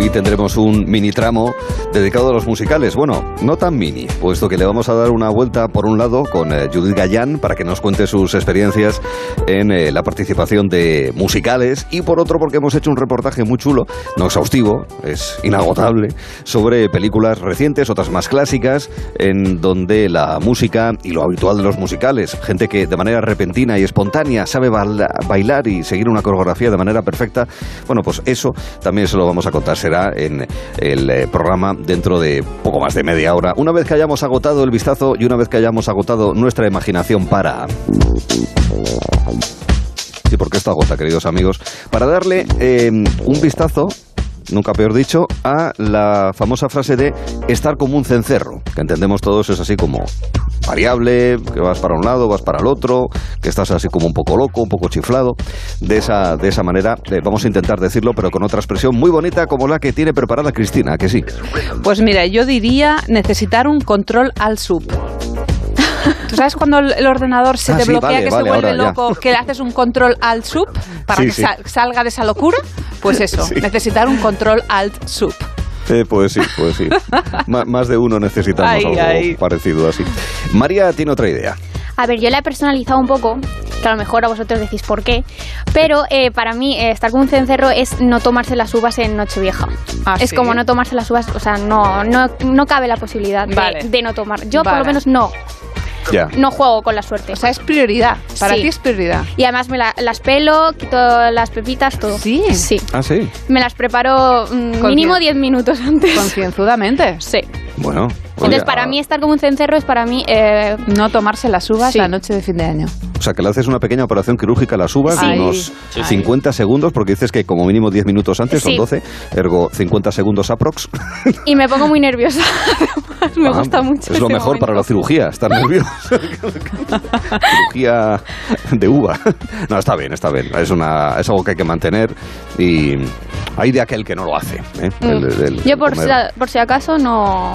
Hoy tendremos un mini tramo dedicado a los musicales. Bueno, no tan mini, puesto que le vamos a dar una vuelta por un lado con eh, Judith Gallán para que nos cuente sus experiencias en eh, la participación de musicales y por otro porque hemos hecho un reportaje muy chulo, no exhaustivo, es inagotable, sobre películas recientes, otras más clásicas, en donde la música y lo habitual de los musicales, gente que de manera repentina y espontánea sabe bailar y seguir una coreografía de manera perfecta, bueno, pues eso también se lo vamos a contar. En el eh, programa dentro de poco más de media hora. Una vez que hayamos agotado el vistazo y una vez que hayamos agotado nuestra imaginación para... Sí, porque esto agota, queridos amigos. Para darle eh, un vistazo nunca peor dicho, a la famosa frase de estar como un cencerro, que entendemos todos es así como variable, que vas para un lado, vas para el otro, que estás así como un poco loco, un poco chiflado. De esa, de esa manera eh, vamos a intentar decirlo, pero con otra expresión muy bonita como la que tiene preparada Cristina, que sí. Pues mira, yo diría necesitar un control al sub. ¿Tú sabes cuando el ordenador se Ah, te sí, bloquea, vale, que vale, se vuelve ahora ya. loco, que le haces un control alt sub para Sí, que sí. sa- salga de esa locura? Pues eso, Sí. necesitar un control alt sub. Eh, pues sí, pues sí. M- más de uno necesitamos Ay, algo ay. parecido así. María tiene otra idea. A ver, yo la he personalizado un poco, que a lo mejor a vosotros decís por qué, pero eh, para mí eh, estar con un cencerro es no tomarse las uvas en Nochevieja. Ah, es ¿sí? como no tomarse las uvas, o sea, no, no, no cabe la posibilidad de, Vale. de no tomar. Yo por Vale. lo menos no, No juego con la suerte. O sea, es prioridad. Para ti es prioridad. Y además me la- las pelo, quito las pepitas, todo. Sí. Sí. Ah, sí. Me las preparo mm, mínimo cien- 10 minutos antes. Concienzudamente. Sí. Bueno. Entonces, para ah, mí estar como un cencerro es para mí... eh, no tomarse las uvas Sí. la noche de fin de año. O sea, que le haces una pequeña operación quirúrgica a las uvas Sí. de unos Sí. 50 segundos, porque dices que como mínimo 10 minutos antes son Sí. 12, ergo 50 segundos aprox. Y me pongo muy nerviosa. Además, me Ah, gusta mucho. Es lo mejor para la cirugía, estar nervioso. cirugía de uva. No, está bien, está bien. Es, una, es algo que hay que mantener y hay de aquel que no lo hace. ¿eh? Mm. El- el- el Yo por si, por si acaso no,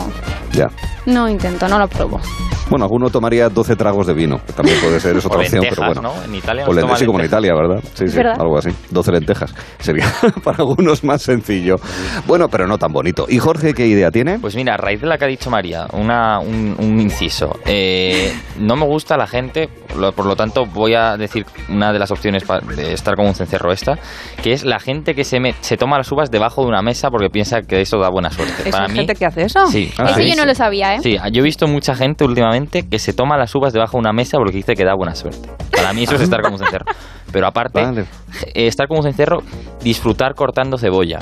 Ya. No intento, no lo pruebo. Bueno, alguno tomaría 12 tragos de vino, que también puede ser, es otra O opción, pero lentejas, bueno. ¿no? En Italia O nos lente- toman sí, como en lentejas. Italia, ¿verdad? Sí, sí, ¿Verdad? algo así. 12 lentejas. Sería para algunos más sencillo. Bueno, pero no tan bonito. ¿Y Jorge qué idea tiene? Pues mira, a raíz de la que ha dicho María, una, un, un inciso. Eh, no me gusta la gente, lo- por lo tanto voy a decir una de las opciones pa- de estar como un cencerro esta, que es la gente que se, me- se toma las uvas debajo de una mesa porque piensa que eso da buena suerte. ¿Es Para mí, gente que hace eso? Sí. Eso yo no lo sabía, ¿eh? Sí, yo he visto mucha gente últimamente que se toma las uvas debajo de una mesa porque dice que da buena suerte. Para mí eso es estar como un cencerro. Pero aparte, eh, estar como un cencerro, disfrutar cortando cebolla.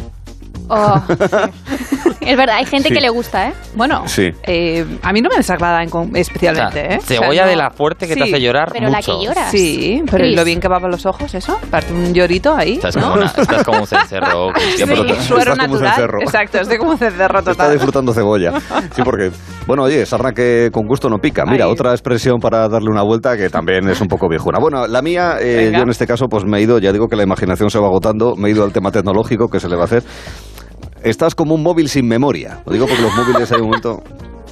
Oh, sí. Es verdad, hay gente Sí. que le gusta, ¿eh? Bueno, Sí. eh, a mí no me desagrada especialmente. O sea, ¿eh? O sea, cebolla no- de la fuerte que te hace llorar Pero la que lloras. Sí, pero lo bien que va para los ojos, eso. Parte un llorito ahí. Estás, ¿no? como, una- estás como un cencerro. Sí, pero te- suero estás como un natural. cencerro. Exacto, estoy como un cencerro Está total. disfrutando cebolla. Sí, porque, bueno, oye, sarna que con gusto no pica. Mira, Ahí. otra expresión para darle una vuelta que también es un poco viejuna. Bueno, la mía, eh, yo en este caso, pues me he ido, ya digo que la imaginación se va agotando, me he ido al tema tecnológico, que se le va a hacer. Estás como un móvil sin memoria. Lo digo porque los móviles hay un momento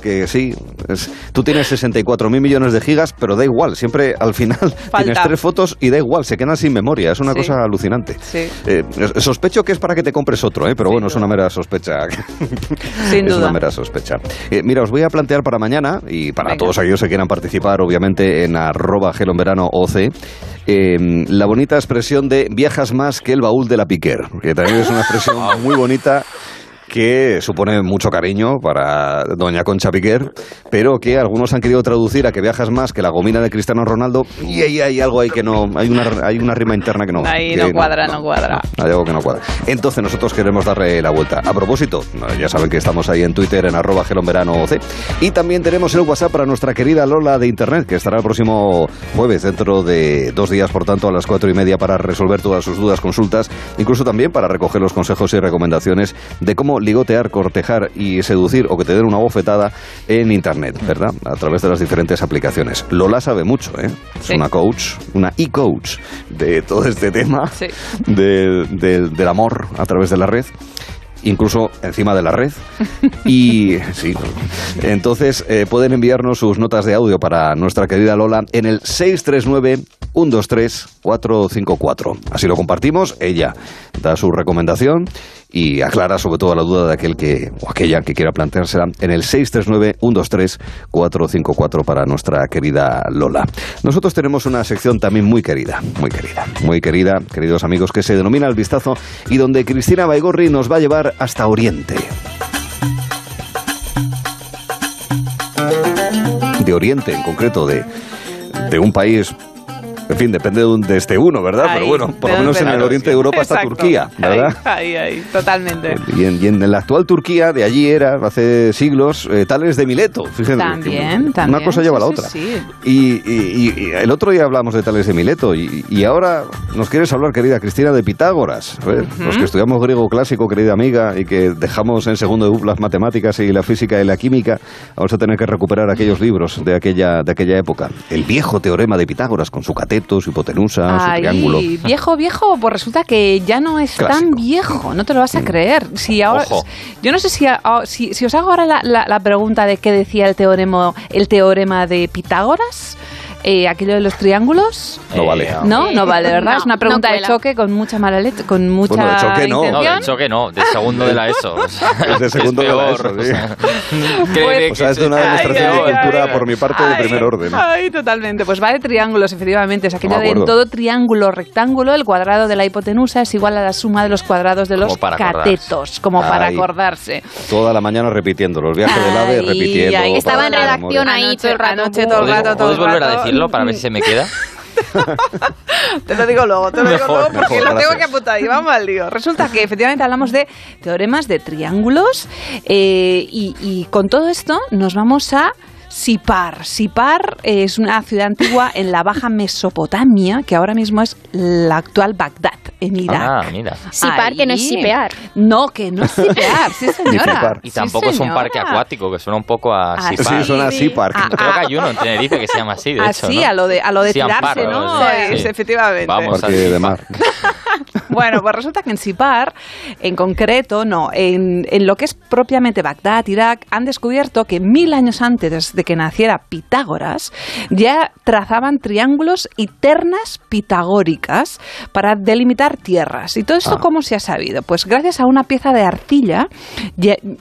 que sí, es- tú tienes 64 mil millones de gigas, pero da igual, siempre al final tienes tres fotos y da igual, se quedan sin memoria, es una Sí. cosa alucinante. Sí. Eh, sospecho que es para que te compres otro, ¿eh? pero bueno, es una mera sospecha. Sin es duda. una mera sospecha. Eh, mira, os voy a plantear para mañana y para todos aquellos que quieran participar, obviamente, en arroba gelo en verano OC, eh, la bonita expresión de viajas más que el baúl de la Piquer, que también es una expresión muy bonita que supone mucho cariño para doña Concha Piquer, pero que algunos han querido traducir a que viajas más que la gomina de Cristiano Ronaldo y ahí hay algo ahí que no, hay una, hay una rima interna que no. Ahí que no cuadra, no cuadra. hay algo que no cuadra. Entonces nosotros queremos darle la vuelta. A propósito, ya saben que estamos ahí en Twitter en arroba gelonveranoc y también tenemos el WhatsApp para nuestra querida Lola de Internet, que estará el próximo jueves, dentro de dos días, por tanto, a las cuatro y media para resolver todas sus dudas, consultas, incluso también para recoger los consejos y recomendaciones de cómo ligotear, cortejar y seducir o que te den una bofetada en Internet, ¿verdad? A través de las diferentes aplicaciones. Lola sabe mucho, ¿eh? Es Sí. una coach, una e-coach de todo este tema Sí. del- amor a través de la red incluso encima de la red y sí entonces eh, pueden enviarnos sus notas de audio para nuestra querida Lola en el 639 123 454. Así lo compartimos, ella da su recomendación y aclara sobre todo la duda de aquel que o aquella que quiera planteársela en el 639-123-454 para nuestra querida Lola. Nosotros tenemos una sección también muy querida, muy querida, muy querida, queridos amigos, que se denomina El Vistazo y donde Cristina Baigorri nos va a llevar hasta Oriente. De Oriente, en concreto, de, de un país en fin, depende de, un, de este uno, ¿verdad? Pero bueno, por lo menos en el oriente de Europa está Turquía, ¿verdad? Ahí, ahí, totalmente. Y en, y en, la actual Turquía, de allí era, hace siglos, eh, Tales de Mileto. Fíjense, también, también. Una cosa lleva a la sí, otra. Sí, y, y, y, el otro día hablamos de Tales de Mileto y, ahora nos quieres hablar, querida Cristina, de Pitágoras. Uh -huh. Los que estudiamos griego clásico, querida amiga, y que dejamos en segundo de las matemáticas y la física y la química, vamos a tener que recuperar aquellos libros de aquella, de aquella época. El viejo teorema de Pitágoras con su cateto, su hipotenusa, Ay, su triángulo. Viejo, viejo, pues resulta que ya no es Clásico. tan viejo, no te lo vas a creer. Si ahora, Ojo. yo no sé si, si, si os hago ahora la, la, la pregunta de qué decía el teorema, el teorema de Pitágoras. Eh, aquello de los triángulos. No vale. No, no vale, ¿verdad? No, es una pregunta no de choque con mucha mala leche, con mucha Bueno, de choque no. No, de choque no, de segundo de la ESO. o sea, Es de segundo de la peor, ESO, o sea, sí. Pues- O sea, es de una demostración ay, de cultura ay, por mi parte de ay, primer orden. Ay, totalmente. Pues va de triángulos, efectivamente. Es aquello de en todo triángulo rectángulo, el cuadrado de la hipotenusa es igual a la suma de los cuadrados de los Como catetos, como para acordarse. Toda la mañana repitiendo, los viajes del AVE repitiendo. ay, estaba en la redacción ahí todo el rato. Anoche todo el ¿Puedes, rato, todo el rato. Para ver si se me queda? Te lo digo luego, te lo digo luego porque mejor, lo tengo que apuntar y vamos al lío. Resulta que efectivamente hablamos de teoremas de triángulos eh, y, y con todo esto nos vamos a Sipar. Sipar es una ciudad antigua en la Baja Mesopotamia que ahora mismo es la actual Bagdad, en Irak. Ah, mira. Sipar, que no es sipear. No, que no es sipear, sí señora. Y Sí, tampoco es un parque acuático, que suena un poco a Ah, Sipar. Sí, suena así, parque. Ah, Creo que hay uno en Tenerife que se llama así, de hecho, Así, ¿no? a lo de, a lo de Sí, tirarse, Amparo, ¿no? sí. Es, efectivamente. Vamos Parque a de Sipar. mar. Bueno, pues resulta que en Sipar, en concreto, no, en, en lo que es propiamente Bagdad, Irak, han descubierto que mil años antes de que naciera Pitágoras, ya trazaban triángulos y ternas pitagóricas para delimitar tierras. ¿Y todo esto Ah. cómo se ha sabido? Pues gracias a una pieza de arcilla,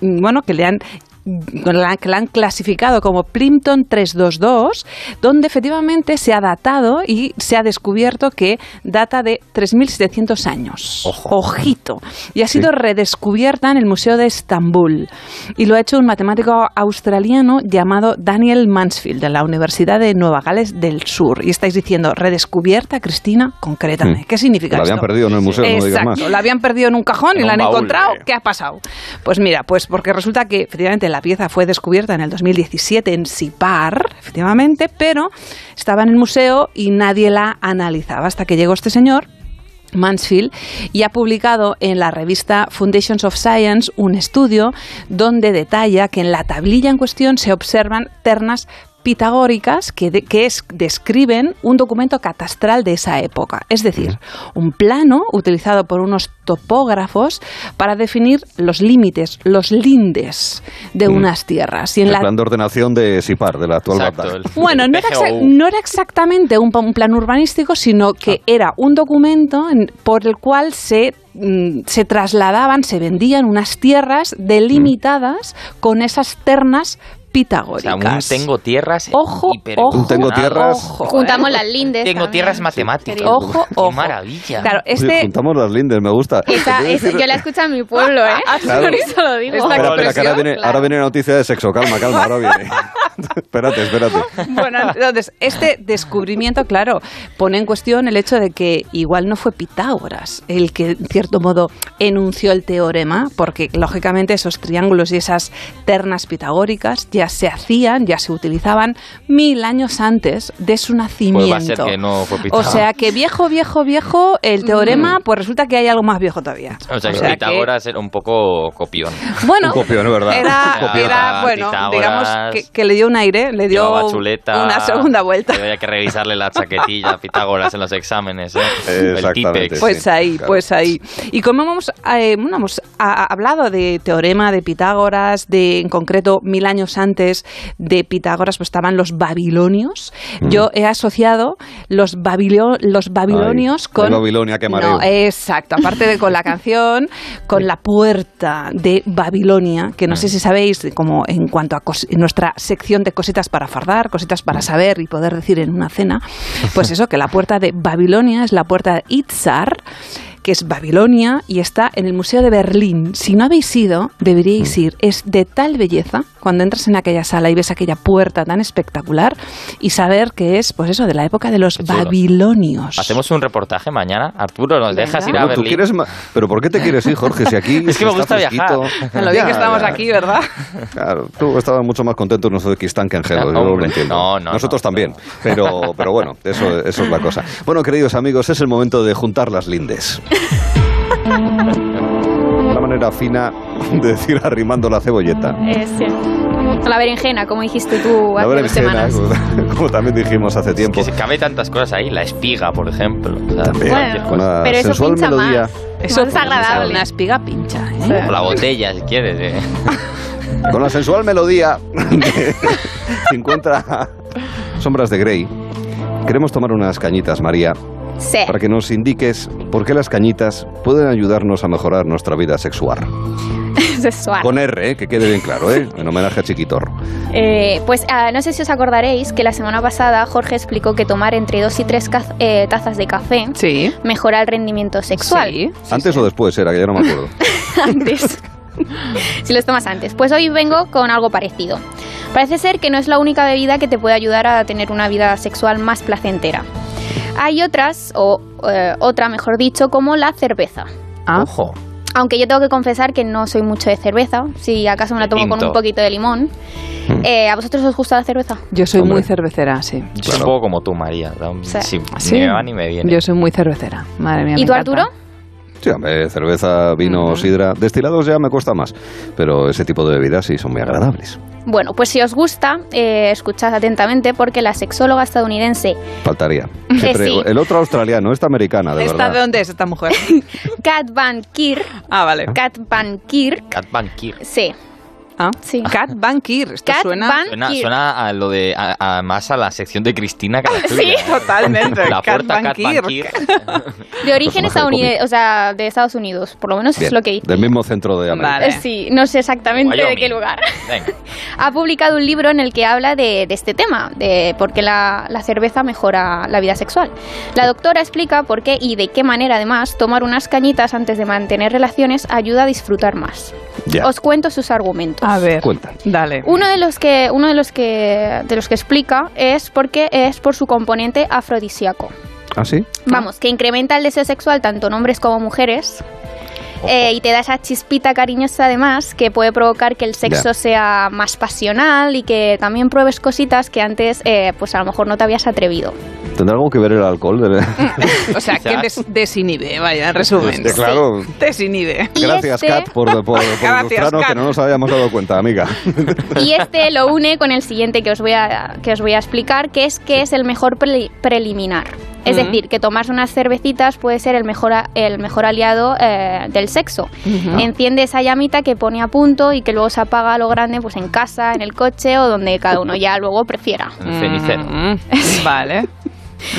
bueno, que le han la que la han clasificado como Plimpton 322, donde efectivamente se ha datado y se ha descubierto que data de 3.700 años. Ojito. Y ha sido redescubierta en el Museo de Estambul. Y lo ha hecho un matemático australiano llamado Daniel Mansfield, de la Universidad de Nueva Gales del Sur. Y estáis diciendo, redescubierta, Cristina, concretamente. Mm. ¿Qué significa La habían esto? perdido en el museo, no digas Exacto, más. la habían perdido en un cajón y la han baúl, encontrado. eh. ¿Qué ha pasado? Pues mira, pues porque resulta que efectivamente la pieza fue descubierta en el 2017 en Sipar, efectivamente, pero estaba en el museo y nadie la analizaba hasta que llegó este señor. Mansfield y ha publicado en la revista Foundations of Science un estudio donde detalla que en la tablilla en cuestión se observan ternas pitagóricas que, de- que es- describen un documento catastral de esa época, es decir, un plano utilizado por unos topógrafos para definir los límites, los lindes de Mm. unas tierras. Y en El la plan de ordenación de Sipar, de la actual Exacto, el- bueno, no era, no exactamente un, plan urbanístico, sino que era un documento en- por el cual se, mm, se trasladaban, se vendían unas tierras delimitadas con esas ternas O sea, pitagóricas. un tengo tierras Ojo, hiper- ojo, Un tengo tierras. ojo, Juntamos ¿eh? las lindes. Tengo también. tierras matemáticas. Ojo, Qué ojo. maravilla. Claro, Oye, este... juntamos las lindes, me gusta. Esa- Te voy a es- decir- yo la escucho en mi pueblo, ¿eh? Claro. Por eso lo digo. Esta Espera, espera, que ahora viene, claro. ahora viene la noticia de sexo. Calma, calma, ahora viene. Espérate, espérate. Bueno, entonces, este descubrimiento, claro, pone en cuestión el hecho de que igual no fue Pitágoras el que, en cierto modo, enunció el teorema, porque, lógicamente, esos triángulos y esas ternas pitagóricas ya se hacían, ya se utilizaban mil años antes de su nacimiento. Pues va a ser que no fue O sea, que viejo, viejo, viejo, el teorema, pues resulta que hay algo más viejo todavía. O sea, que Pitágoras era un poco copión. Bueno, Un copión, verdad. Era, era, bueno, Pitágoras. digamos que, que le dio un aire, le dio chuleta, una segunda vuelta. Había que revisarle la chaquetilla a Pitágoras en los exámenes, ¿eh? El Exactamente, típex. Pues ahí, claro. pues ahí. Y como hemos, eh, bueno, hemos a- hablado de teorema de Pitágoras, de en concreto mil años antes de Pitágoras, pues estaban los babilonios. Yo he asociado los, babilio- los babilonios Ay, con Babilonia, qué mareo. No, exacto. Aparte de con la canción, con la puerta de Babilonia, que no sé si sabéis, como en cuanto a cos- en nuestra sección de cositas para fardar, cositas para saber y poder decir en una cena, pues eso, que la puerta de Babilonia es la puerta de Itzar que es Babilonia y está en el Museo de Berlín. Si no habéis ido, deberíais ir. Es de tal belleza cuando entras en aquella sala y ves aquella puerta tan espectacular y saber que es, pues eso, de la época de los chulo. babilonios. Hacemos un reportaje mañana. Arturo, ¿nos dejas ir a Berlín? ¿Pero por qué te quieres ir, Jorge? Si aquí Es que me gusta fresquito. viajar. Lo bien que Ya, estamos ya. aquí, ¿verdad? Claro, tú estabas mucho más contento en Uzbekistán que en Gelo, yo lo Hombre, entiendo. no, no, Nosotros no, también, Pero, pero bueno, eso, eso es la cosa. Bueno, queridos amigos, es el momento de juntar las lindes. Una manera fina de decir arrimando la cebolleta. Eh, sí. La berenjena, como dijiste tú La hace dos berenjena, semanas. como, como también dijimos hace tiempo. Que se cabe tantas cosas ahí. La espiga, por ejemplo. O sea, Bueno, una pero eso pincha melodía. más. Eso Más desagradable. Una espiga pincha, ¿eh? O la botella, si quieres. ¿eh? Con la sensual melodía de 50 sombras de Grey. Queremos tomar unas cañitas, María, Sí. para que nos indiques por qué las cañitas pueden ayudarnos a mejorar nuestra vida sexual. Sexual. Con R, ¿eh? que quede bien claro, ¿eh? en homenaje a Chiquitor. Eh, pues ah, no sé si os acordaréis que la semana pasada Jorge explicó que tomar entre dos y tres eh, tazas de café Sí. mejora el rendimiento sexual. Sí. Antes o después era, que ya no me acuerdo. antes. si los tomas antes. Pues hoy vengo con algo parecido. Parece ser que no es la única bebida que te puede ayudar a tener una vida sexual más placentera. Hay otras, o eh, otra mejor dicho, como la cerveza. Ah. Ojo. Aunque yo tengo que confesar que no soy mucho de cerveza, si acaso me la tomo con un poquito de limón. Eh, ¿A vosotros os gusta la cerveza? Yo soy Hombre. muy cervecera, sí. Yo soy un poco como tú, María. Sí. sí, Sí. Ni me va ni me viene. Yo soy muy cervecera. Madre mía. ¿Y me tú, encanta. Arturo? Sí, hombre, cerveza, vino, sidra. Destilados ya me cuesta más, pero ese tipo de bebidas sí son muy agradables. Bueno, pues si os gusta, eh, escuchad atentamente porque la sexóloga estadounidense Faltaría. Siempre- Sí. El otro australiano, esta americana, de ¿Esta verdad. de dónde es esta mujer? Kat Van Kier, ah, vale. Kat Van Kier, Cat Van Kier. sí, Ah, Sí. Cat Van Kier. Esto Kat suena... Van Suena, Kier. suena a lo de a, a- más a la sección de Cristina que a la tuya. Sí, ¿eh? totalmente. La Cat puerta Van Cat Van Kier. De origen de estadounidense, o sea, de Estados Unidos, por lo menos Bien, es lo que dice. Del mismo centro de América. Vale. Sí, no sé exactamente de Wyoming. qué lugar. Venga. Ha publicado un libro en el que habla de, de este tema, de por qué la, la cerveza mejora la vida sexual. La doctora explica por qué y de qué manera, además, tomar unas cañitas antes de mantener relaciones ayuda a disfrutar más. Ya. Os cuento sus argumentos. A ver, Cuenta. dale. Uno de los que uno de los que de los que explica es porque es por su componente afrodisíaco. ¿Ah, sí? Vamos, que incrementa el deseo sexual tanto en hombres como mujeres. eh, y te da esa chispita cariñosa además que puede provocar que el sexo sea más pasional y que también pruebes cositas que antes eh, pues a lo mejor no te habías atrevido. ¿Tendrá algo que ver el alcohol? De- O sea, que des- desinhibe, vaya, en resumen. Sí, claro. Desinhibe. Y Gracias, este- Kat, por, por, por Gracias, ilustrarnos Kat. que no nos habíamos dado cuenta, amiga. Y este lo une con el siguiente que os voy a, que os voy a explicar, que es que es el mejor pre- preliminar. Es Ujú. decir, que tomarse unas cervecitas puede ser el mejor, a- el mejor aliado eh, del sexo. Ujú. Enciende esa llamita que pone a punto y que luego se apaga a lo grande pues en casa, en el coche o donde cada uno ya luego prefiera. El cenicero. Mm, vale.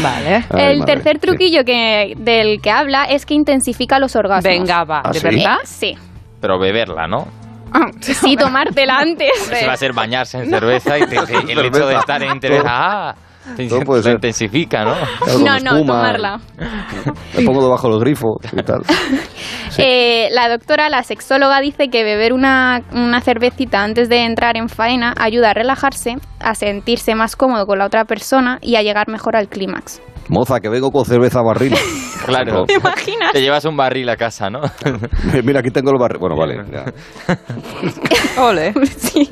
Vale. Ay, el tercer sí. truquillo que, del que habla es que intensifica los orgasmos. Venga, va. ¿Ah, ¿De sí? verdad? Sí. Pero beberla, ¿no? Sí, tomártela antes. Eso va a ser bañarse en cerveza y te- te- el hecho de estar en interés. Ah, te, Todo puede ser. intensifica, ¿no? Claro, No, no, espuma, tomarla. Me pongo debajo del grifo y tal. Sí. Eh, la doctora, la sexóloga, dice que beber una, una cervecita antes de entrar en faena ayuda a relajarse, a sentirse más cómodo con la otra persona y a llegar mejor al clímax. Moza, que vengo con cerveza barril. Claro. ¿Te imaginas? Te llevas un barril a casa, ¿no? Mira, aquí tengo el barril. Bueno, vale. ya. Ole. Sí.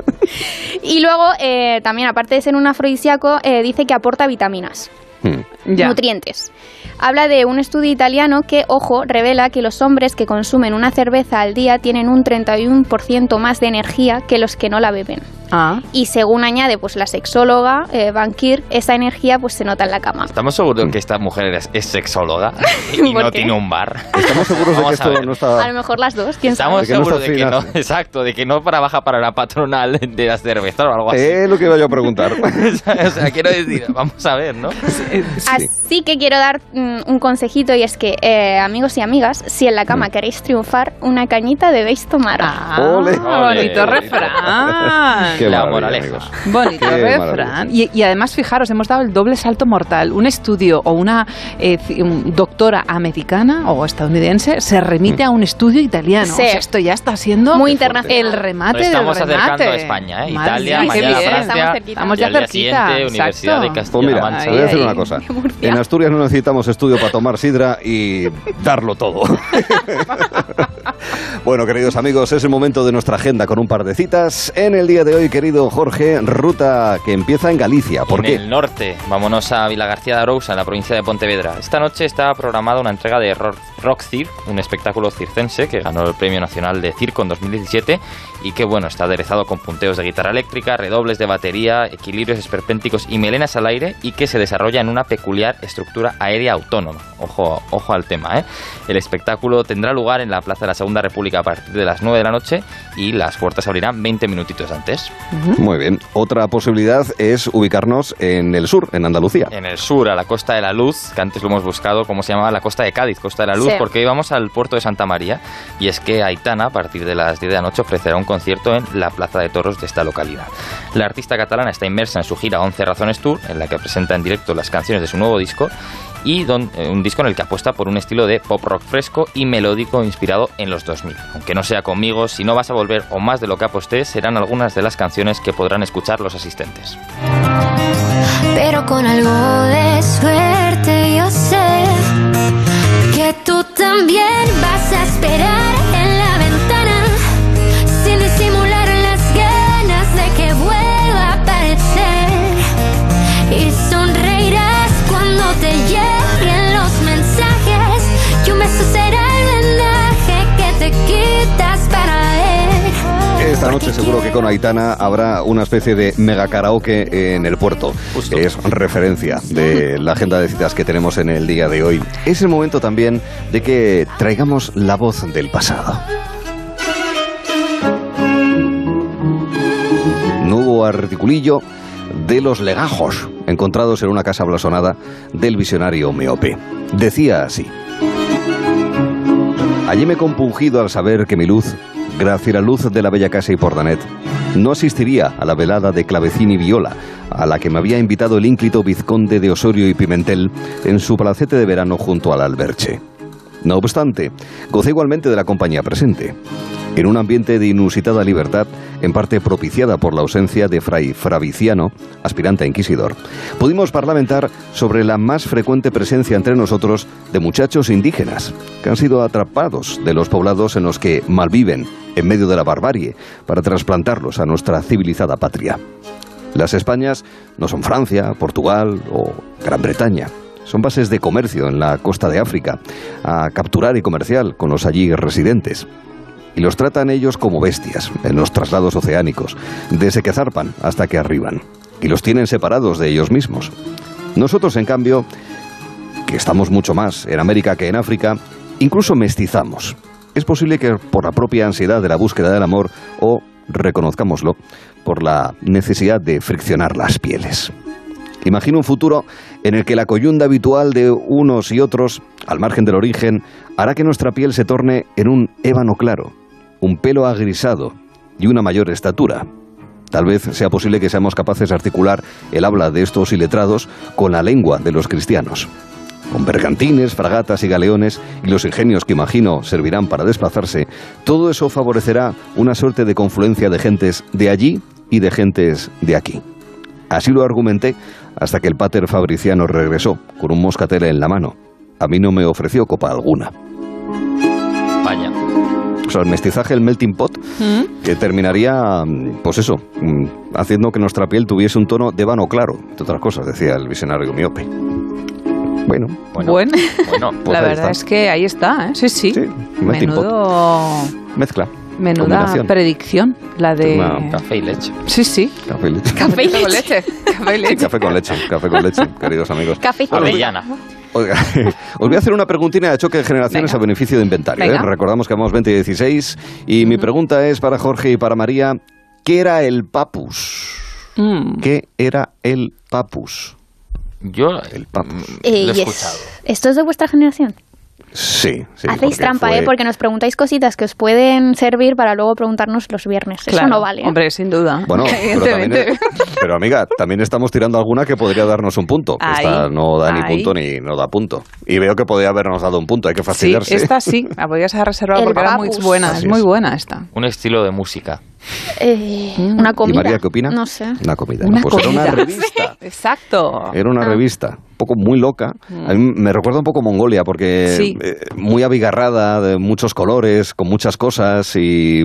Y luego, eh, también, aparte de ser un afrodisíaco, eh, dice que aporta vitaminas. Hmm. Ya. nutrientes. Habla de un estudio italiano que, ojo, revela que los hombres que consumen una cerveza al día tienen un 31% más de energía que los que no la beben. Ah. Y según añade pues la sexóloga eh, Bankir, esa energía pues se nota en la cama. ¿Estamos seguros de que esta mujer es, sexóloga y no tiene un bar? ¿Estamos seguros de que esto no está...? A lo mejor las dos, quién Estamos seguros de que no, exacto, de que no trabaja para la patronal de las cervezas o algo así. Es lo que iba yo a preguntar. o sea, quiero decir, vamos a ver, ¿no? Así que quiero dar mm, un consejito y es que, eh, amigos y amigas, si en la cama mm. queréis triunfar, una cañita debéis tomar. Ah, bonito refrán. Qué la moraleja. Bonito refrán. Y, además, fijaros, hemos dado el doble salto mortal. Un estudio o una eh, doctora americana o estadounidense se remite a un estudio italiano. esto ya está siendo muy internacional. El remate estamos del remate. acercando a España, ¿eh? Italia, mañana Francia. Estamos, ya cerquita. Universidad de Castilla pues mira, Mancha. voy a decir una cosa. En Asturias no necesitamos estudio para tomar sidra y darlo todo. bueno, queridos amigos, es el momento de nuestra agenda con un par de citas. En el día de hoy, querido Jorge, ruta que empieza en Galicia. ¿Por en qué? el norte. Vámonos a Vila García de Arousa, en la provincia de Pontevedra. Esta noche está programada una entrega de Rock Cir, un espectáculo circense que ganó el Premio Nacional de Circo en 2017 y que, bueno, está aderezado con punteos de guitarra eléctrica, redobles de batería, equilibrios esperpénticos y melenas al aire y que se desarrolla en una peculiar estructura aérea autónoma. Ojo, ojo al tema, ¿eh? El espectáculo tendrá lugar en la Plaza de la Segunda República a partir de las 9 de la noche y las puertas abrirán 20 minutitos antes. Muy bien. Otra posibilidad es ubicarnos en el sur, en Andalucía. En el sur, a la Costa de la Luz, que antes lo hemos buscado, ¿cómo se llamaba? La Costa de Cádiz, Costa de la Luz, porque íbamos al puerto de Santa María y es que Aitana, a partir de las 10 de la noche, ofrecerá un concierto en la Plaza de Toros de esta localidad. La artista catalana está inmersa en su gira 11 Razones Tour, en la que presenta en directo las canciones de su nuevo disco y eh, un disco en el que apuesta por un estilo de pop rock fresco y melódico inspirado en los 2000. Aunque no sea conmigo, si no vas a volver o más de lo que aposté, serán algunas de las canciones que podrán escuchar los asistentes. Pero con algo de suerte tú también vas a esperar en la ventana sin disimular las ganas de que vuelva a aparecer. Y sonreirás cuando te lleguen los mensajes. Y un beso será Esta noche seguro que con Aitana habrá una especie de mega karaoke en el puerto. Es referencia de la agenda de citas que tenemos en el día de hoy. Es el momento también de que traigamos la voz del pasado. Nuevo articulillo de los legajos encontrados en una casa blasonada del visionario Meope. Decía así. Allí me he compungido al saber que mi luz, gracias a la luz de la bella casa y pordanet, no asistiría a la velada de clavecín y viola, a la que me había invitado el ínclito vizconde de Osorio y Pimentel en su palacete de verano junto al alberche. No obstante, gocé igualmente de la compañía presente. En un ambiente de inusitada libertad, en parte propiciada por la ausencia de Fray Fraviciano, aspirante a inquisidor, pudimos parlamentar sobre la más frecuente presencia entre nosotros de muchachos indígenas, que han sido atrapados de los poblados en los que malviven en medio de la barbarie, para trasplantarlos a nuestra civilizada patria. Las Españas no son Francia, Portugal o Gran Bretaña. Son bases de comercio en la costa de África, a capturar y comercial con los allí residentes y los tratan ellos como bestias en los traslados oceánicos, desde que zarpan hasta que arriban, y los tienen separados de ellos mismos. Nosotros, en cambio, que estamos mucho más en América que en África, incluso mestizamos. Es posible que por la propia ansiedad de la búsqueda del amor o, reconozcámoslo, por la necesidad de friccionar las pieles. Imagino un futuro en el que la coyunda habitual de unos y otros, al margen del origen, hará que nuestra piel se torne en un ébano claro, un pelo agrisado y una mayor estatura. Tal vez sea posible que seamos capaces de articular el habla de estos iletrados con la lengua de los cristianos. Con bergantines, fragatas y galeones y los ingenios que imagino servirán para desplazarse, todo eso favorecerá una suerte de confluencia de gentes de allí y de gentes de aquí. Así lo argumenté hasta que el pater Fabriciano regresó con un moscatel en la mano. A mí no me ofreció copa alguna. Vaya. O sea, el mestizaje, el melting pot, ¿Mm? que terminaría, pues eso, mm, haciendo que nuestra piel tuviese un tono de vano claro, entre otras cosas, decía el visionario miope. Bueno, bueno, bueno, pues la verdad es que ahí está, ¿eh? sí, sí. sí melting pot. Mezcla. Menuda predicción, la de... Una- Café y leche. Sí, sí. Café y leche. Café y leche. Café y leche. Café con leche, café con leche, queridos amigos. Café y Bueno, cerveza. Oiga, os voy a hacer una preguntina de choque de generaciones a beneficio de inventario. ¿eh? Recordamos que vamos 20 y 16 y mi pregunta es para Jorge y para María, ¿qué era el papus? Mm. ¿Qué era el papus? Yo el papus. Eh, Lo he yes. escuchado. ¿Esto es de vuestra generación? Sí, sí. Hacéis trampa, fue- ¿eh? Porque nos preguntáis cositas que os pueden servir para luego preguntarnos los viernes. Eso no vale. ¿eh? Hombre, sin duda. Bueno, pero, también, Evidentemente. pero amiga, también estamos tirando alguna que podría darnos un punto. Ahí, Esta no da ni punto ni no da punto. Y veo que podría habernos dado un punto, hay que Sí, fastidiarse. esta sí, la podías haber reservado porque era muy buena, Así es muy buena esta. Un estilo de música. Eh, una comida. ¿Y María qué opina? No sé. Una comida. Una pues era una revista. Exacto. Era una Ah. revista, poco muy loca. A mí me recuerda un poco Mongolia, porque Sí. eh, muy abigarrada, de muchos colores, con muchas cosas y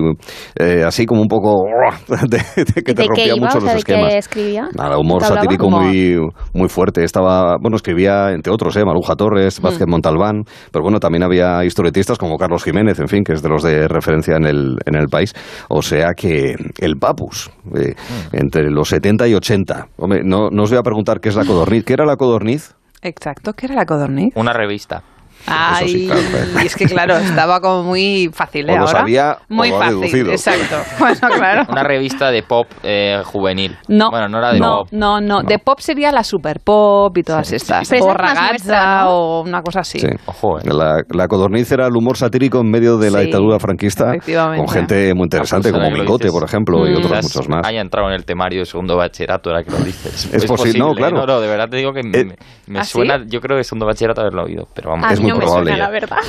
eh, así como un poco de, de que ¿Y te de qué rompía mucho O sea, los ¿de esquemas. qué escribía? Nada, humor satírico Humor. muy, muy fuerte. Estaba, bueno, escribía, entre otros, ¿eh? Maruja Torres, Vázquez Montalbán, pero bueno, también había historietistas como Carlos Jiménez, en fin, que es de los de referencia en el, en el país. O sea que el Papus, eh, entre los 70 y 80. Hombre, no, no os voy a preguntar qué es la codorniz. ¿Qué era la codorniz? Exacto, ¿qué era la codorniz? Una revista. Ay, sí, claro, y es que claro, estaba como muy fácil, ¿eh? O lo Ahora, sabía o muy lo ha fácil, deducido. exacto. Bueno, claro. Una revista de pop eh, juvenil. No, Bueno, no era de no, pop. no, no, de pop sería la super pop y todas estas, Pero o es ragazza nuestra, ¿no? o una cosa así. Sí. Ojo, eh. La, la codorniz era el humor satírico en medio de la Sí, dictadura franquista, efectivamente. con gente muy interesante Ah, pues ahora como lo dices, por ejemplo, y Mm. otros Quizás muchos más. haya entrado en el temario de segundo bachillerato, ahora que lo dices. Es posible, no, claro. No, no, de verdad te digo que me, Eh, me ¿Ah, sí? suena, yo creo que segundo bachillerato haberlo oído, pero vamos. A Es muy no me probable suena, ya. la verdad.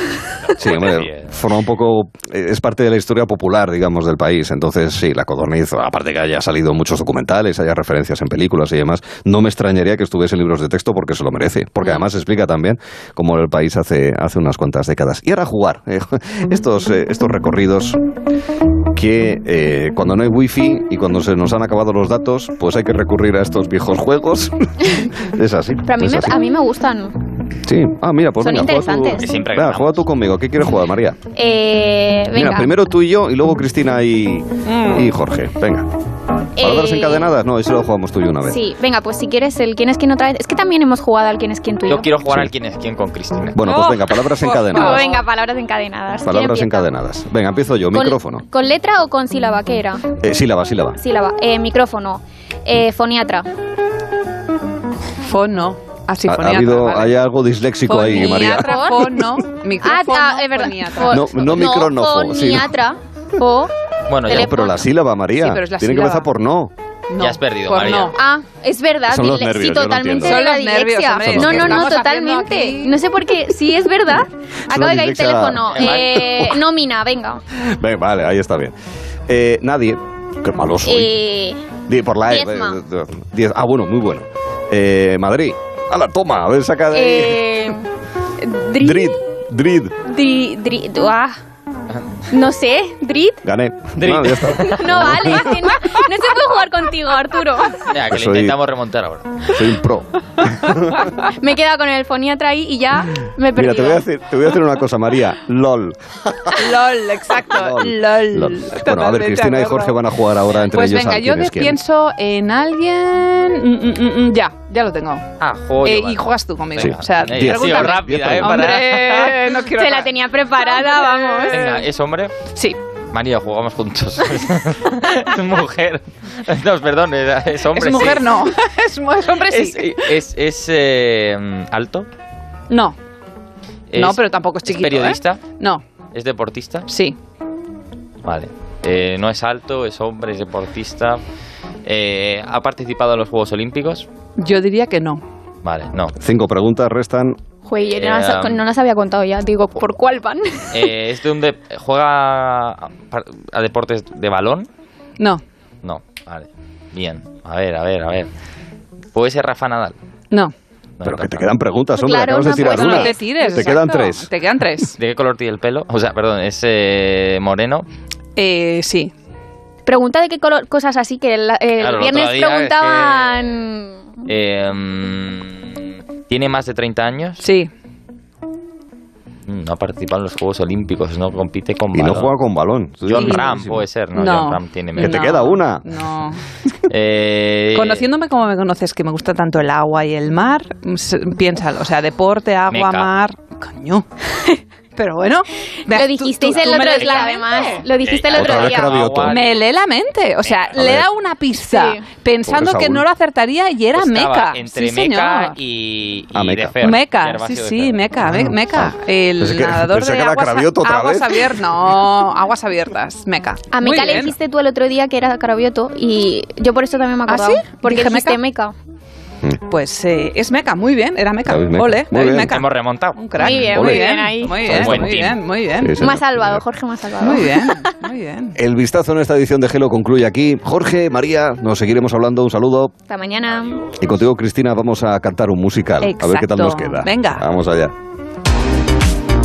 Sí, hombre, forma un poco, eh, es parte de la historia popular, digamos, del país. Entonces, sí, la codorniz, aparte que haya salido muchos documentales, haya referencias en películas y demás, no me extrañaría que estuviese en libros de texto porque se lo merece. Porque además explica también cómo el país hace, hace unas cuantas décadas. Y ahora jugar, eh, estos, eh, estos recorridos que eh, cuando no hay wifi y cuando se nos han acabado los datos, pues hay que recurrir a estos viejos juegos. es así. Pero a mí, me, así. a mí me gustan. Sí. Ah, mira, pues Son venga, juega tú. interesantes. Que siempre Venga, juega tú conmigo. ¿Qué quieres jugar, María? Eh, venga. Mira, primero tú y yo y luego Cristina y, y Jorge. Venga. ¿Palabras Eh, encadenadas? No, eso lo jugamos tú y yo una vez. Sí, venga, pues si quieres el quién es quién otra vez. Es que también hemos jugado al quién es quién tú y yo. Yo quiero jugar Sí. al quién es quién con Cristina. Bueno, pues venga, palabras Oh, encadenadas. venga, palabras encadenadas. ¿Quién Palabras encadenadas. Venga, empiezo yo. ¿Con- Micrófono. ¿Con letra o con sílaba? ¿Qué era? Eh, sílaba, sílaba. Sílaba. Eh, micrófono. Eh, foniatra. Fono. Ha- habido, vale. hay algo disléxico ahí, María. Fono, micrófono, ah, es verdad. No, no micrónomo, sí. Foniatra. Fo- Bueno, ya, No, pero la sílaba, María. Sí, pero es la Tiene que empezar por no. No, ya has perdido, María. no. Ah, es verdad. Son los nervios, sí, totalmente entiendo. de la Son los nervios, dislexia. hombre. Son los No, no, no, totalmente. No sé por qué. Sí, es verdad. Acaba de caer el teléfono. Eh, nómina, venga. Venga, vale, ahí está bien. Eh, nadie. Qué malo soy. Eh, por la E. Diezma. eh, diez- Ah, bueno, muy bueno. Eh, Madrid. A la toma, a ver, saca de ahí. eh, dri- Drid. Drid. dri- dri- ah, no sé, Drid. Gané. Drid. No, ya está. No vale, es que no, no se puede jugar contigo, Arturo. Ya, que le intentamos remontar ahora. Soy un pro. Me he quedado con el foniatra ahí y ya me he Mira, te perdido. voy, a hacer, te voy a hacer una cosa, María. LOL. LOL, exacto. Lol. LOL. LOL. Bueno, a ver, Cristina y. Jorge van a jugar ahora entre Pues ellos. venga, al yo pienso en alguien. Mm, mm, mm, mm, ya, ya lo tengo. Ah, juego Eh, y juegas tú conmigo. Sí. O sea, Eh, rápida, ¿eh? Para... Hombre, no quiero Se la tenía preparada, vamos. Venga, ¿es hombre? Sí. María, jugamos juntos. es mujer. No, perdón, es hombre. es mujer, sí. no. es, hombre, sí. Es, es, es, eh, alto. No. Es- no, pero tampoco es chiquito. ¿Es periodista? ¿eh? No. ¿Es deportista? Sí. Vale. Eh, no es alto, es hombre, es deportista. Eh, ¿Ha participado en los Juegos Olímpicos? Yo diría que no. Vale, no. Cinco preguntas restan. No, las, Eh, no las había contado ya. Digo, ¿por cuál van? Eh, ¿Es de un de- ¿Juega a, a deportes de balón? No. No, vale. Bien. A ver, a ver, a ver. ¿Puede ser Rafa Nadal? No. Pero que te quedan preguntas, hombre. Claro, acabas de no tirar puedo. una. No te tires. Te exacto. quedan tres. Te quedan tres. ¿De qué color tiene el pelo? O sea, perdón, es eh, moreno. Eh, sí. Pregunta de qué color, cosas así que el, el Claro, viernes otro día es preguntaban. Eh, ¿Tiene más de 30 años? Sí. Mm. no ha participado en los Juegos Olímpicos, no compite con Y balón. no juega con balón. John Ram puede ser, ¿no? No. John Ram tiene Que te queda una. No. Eh, Conociéndome como me conoces, que me gusta tanto el agua y el mar, piénsalo. O sea, deporte, agua, Meca. mar. Coño. Pero bueno. Lo dijisteis tú- el tú otro día, además. Lo dijiste el otro día. Me lee la mente. O sea, A le da una pista Sí. pensando Pobre que Saúl. no lo acertaría y era Meca. Entre sí, Meca señor. y, Ah, y Meca. de Fer, Meca, sí, de sí. Meca, me- Meca. El Pensé nadador pensé de aguas, aguas abiertas. No, aguas abiertas, Meca. A Meca le dijiste tú el otro día que era Carabioto y yo por eso también me ¿Ah, acordaba. sí? Porque ¿Dije dijiste Meca? Pues eh, es Meca, muy bien, era Meca. David Meca. Ole, Muy David bien. Meca. Hemos remontado. Un crack. Muy bien, muy bien ahí. Muy bien, Buen muy team. bien, muy bien. Sí, señor. Más salvado, Jorge más salvado. Muy bien, muy bien. El vistazo en esta edición de Gelo concluye aquí. Jorge, María, nos seguiremos hablando. Un saludo. Hasta mañana. Y contigo, Cristina, vamos a cantar un musical. A ver qué tal nos Exacto. queda. Venga. Vamos allá.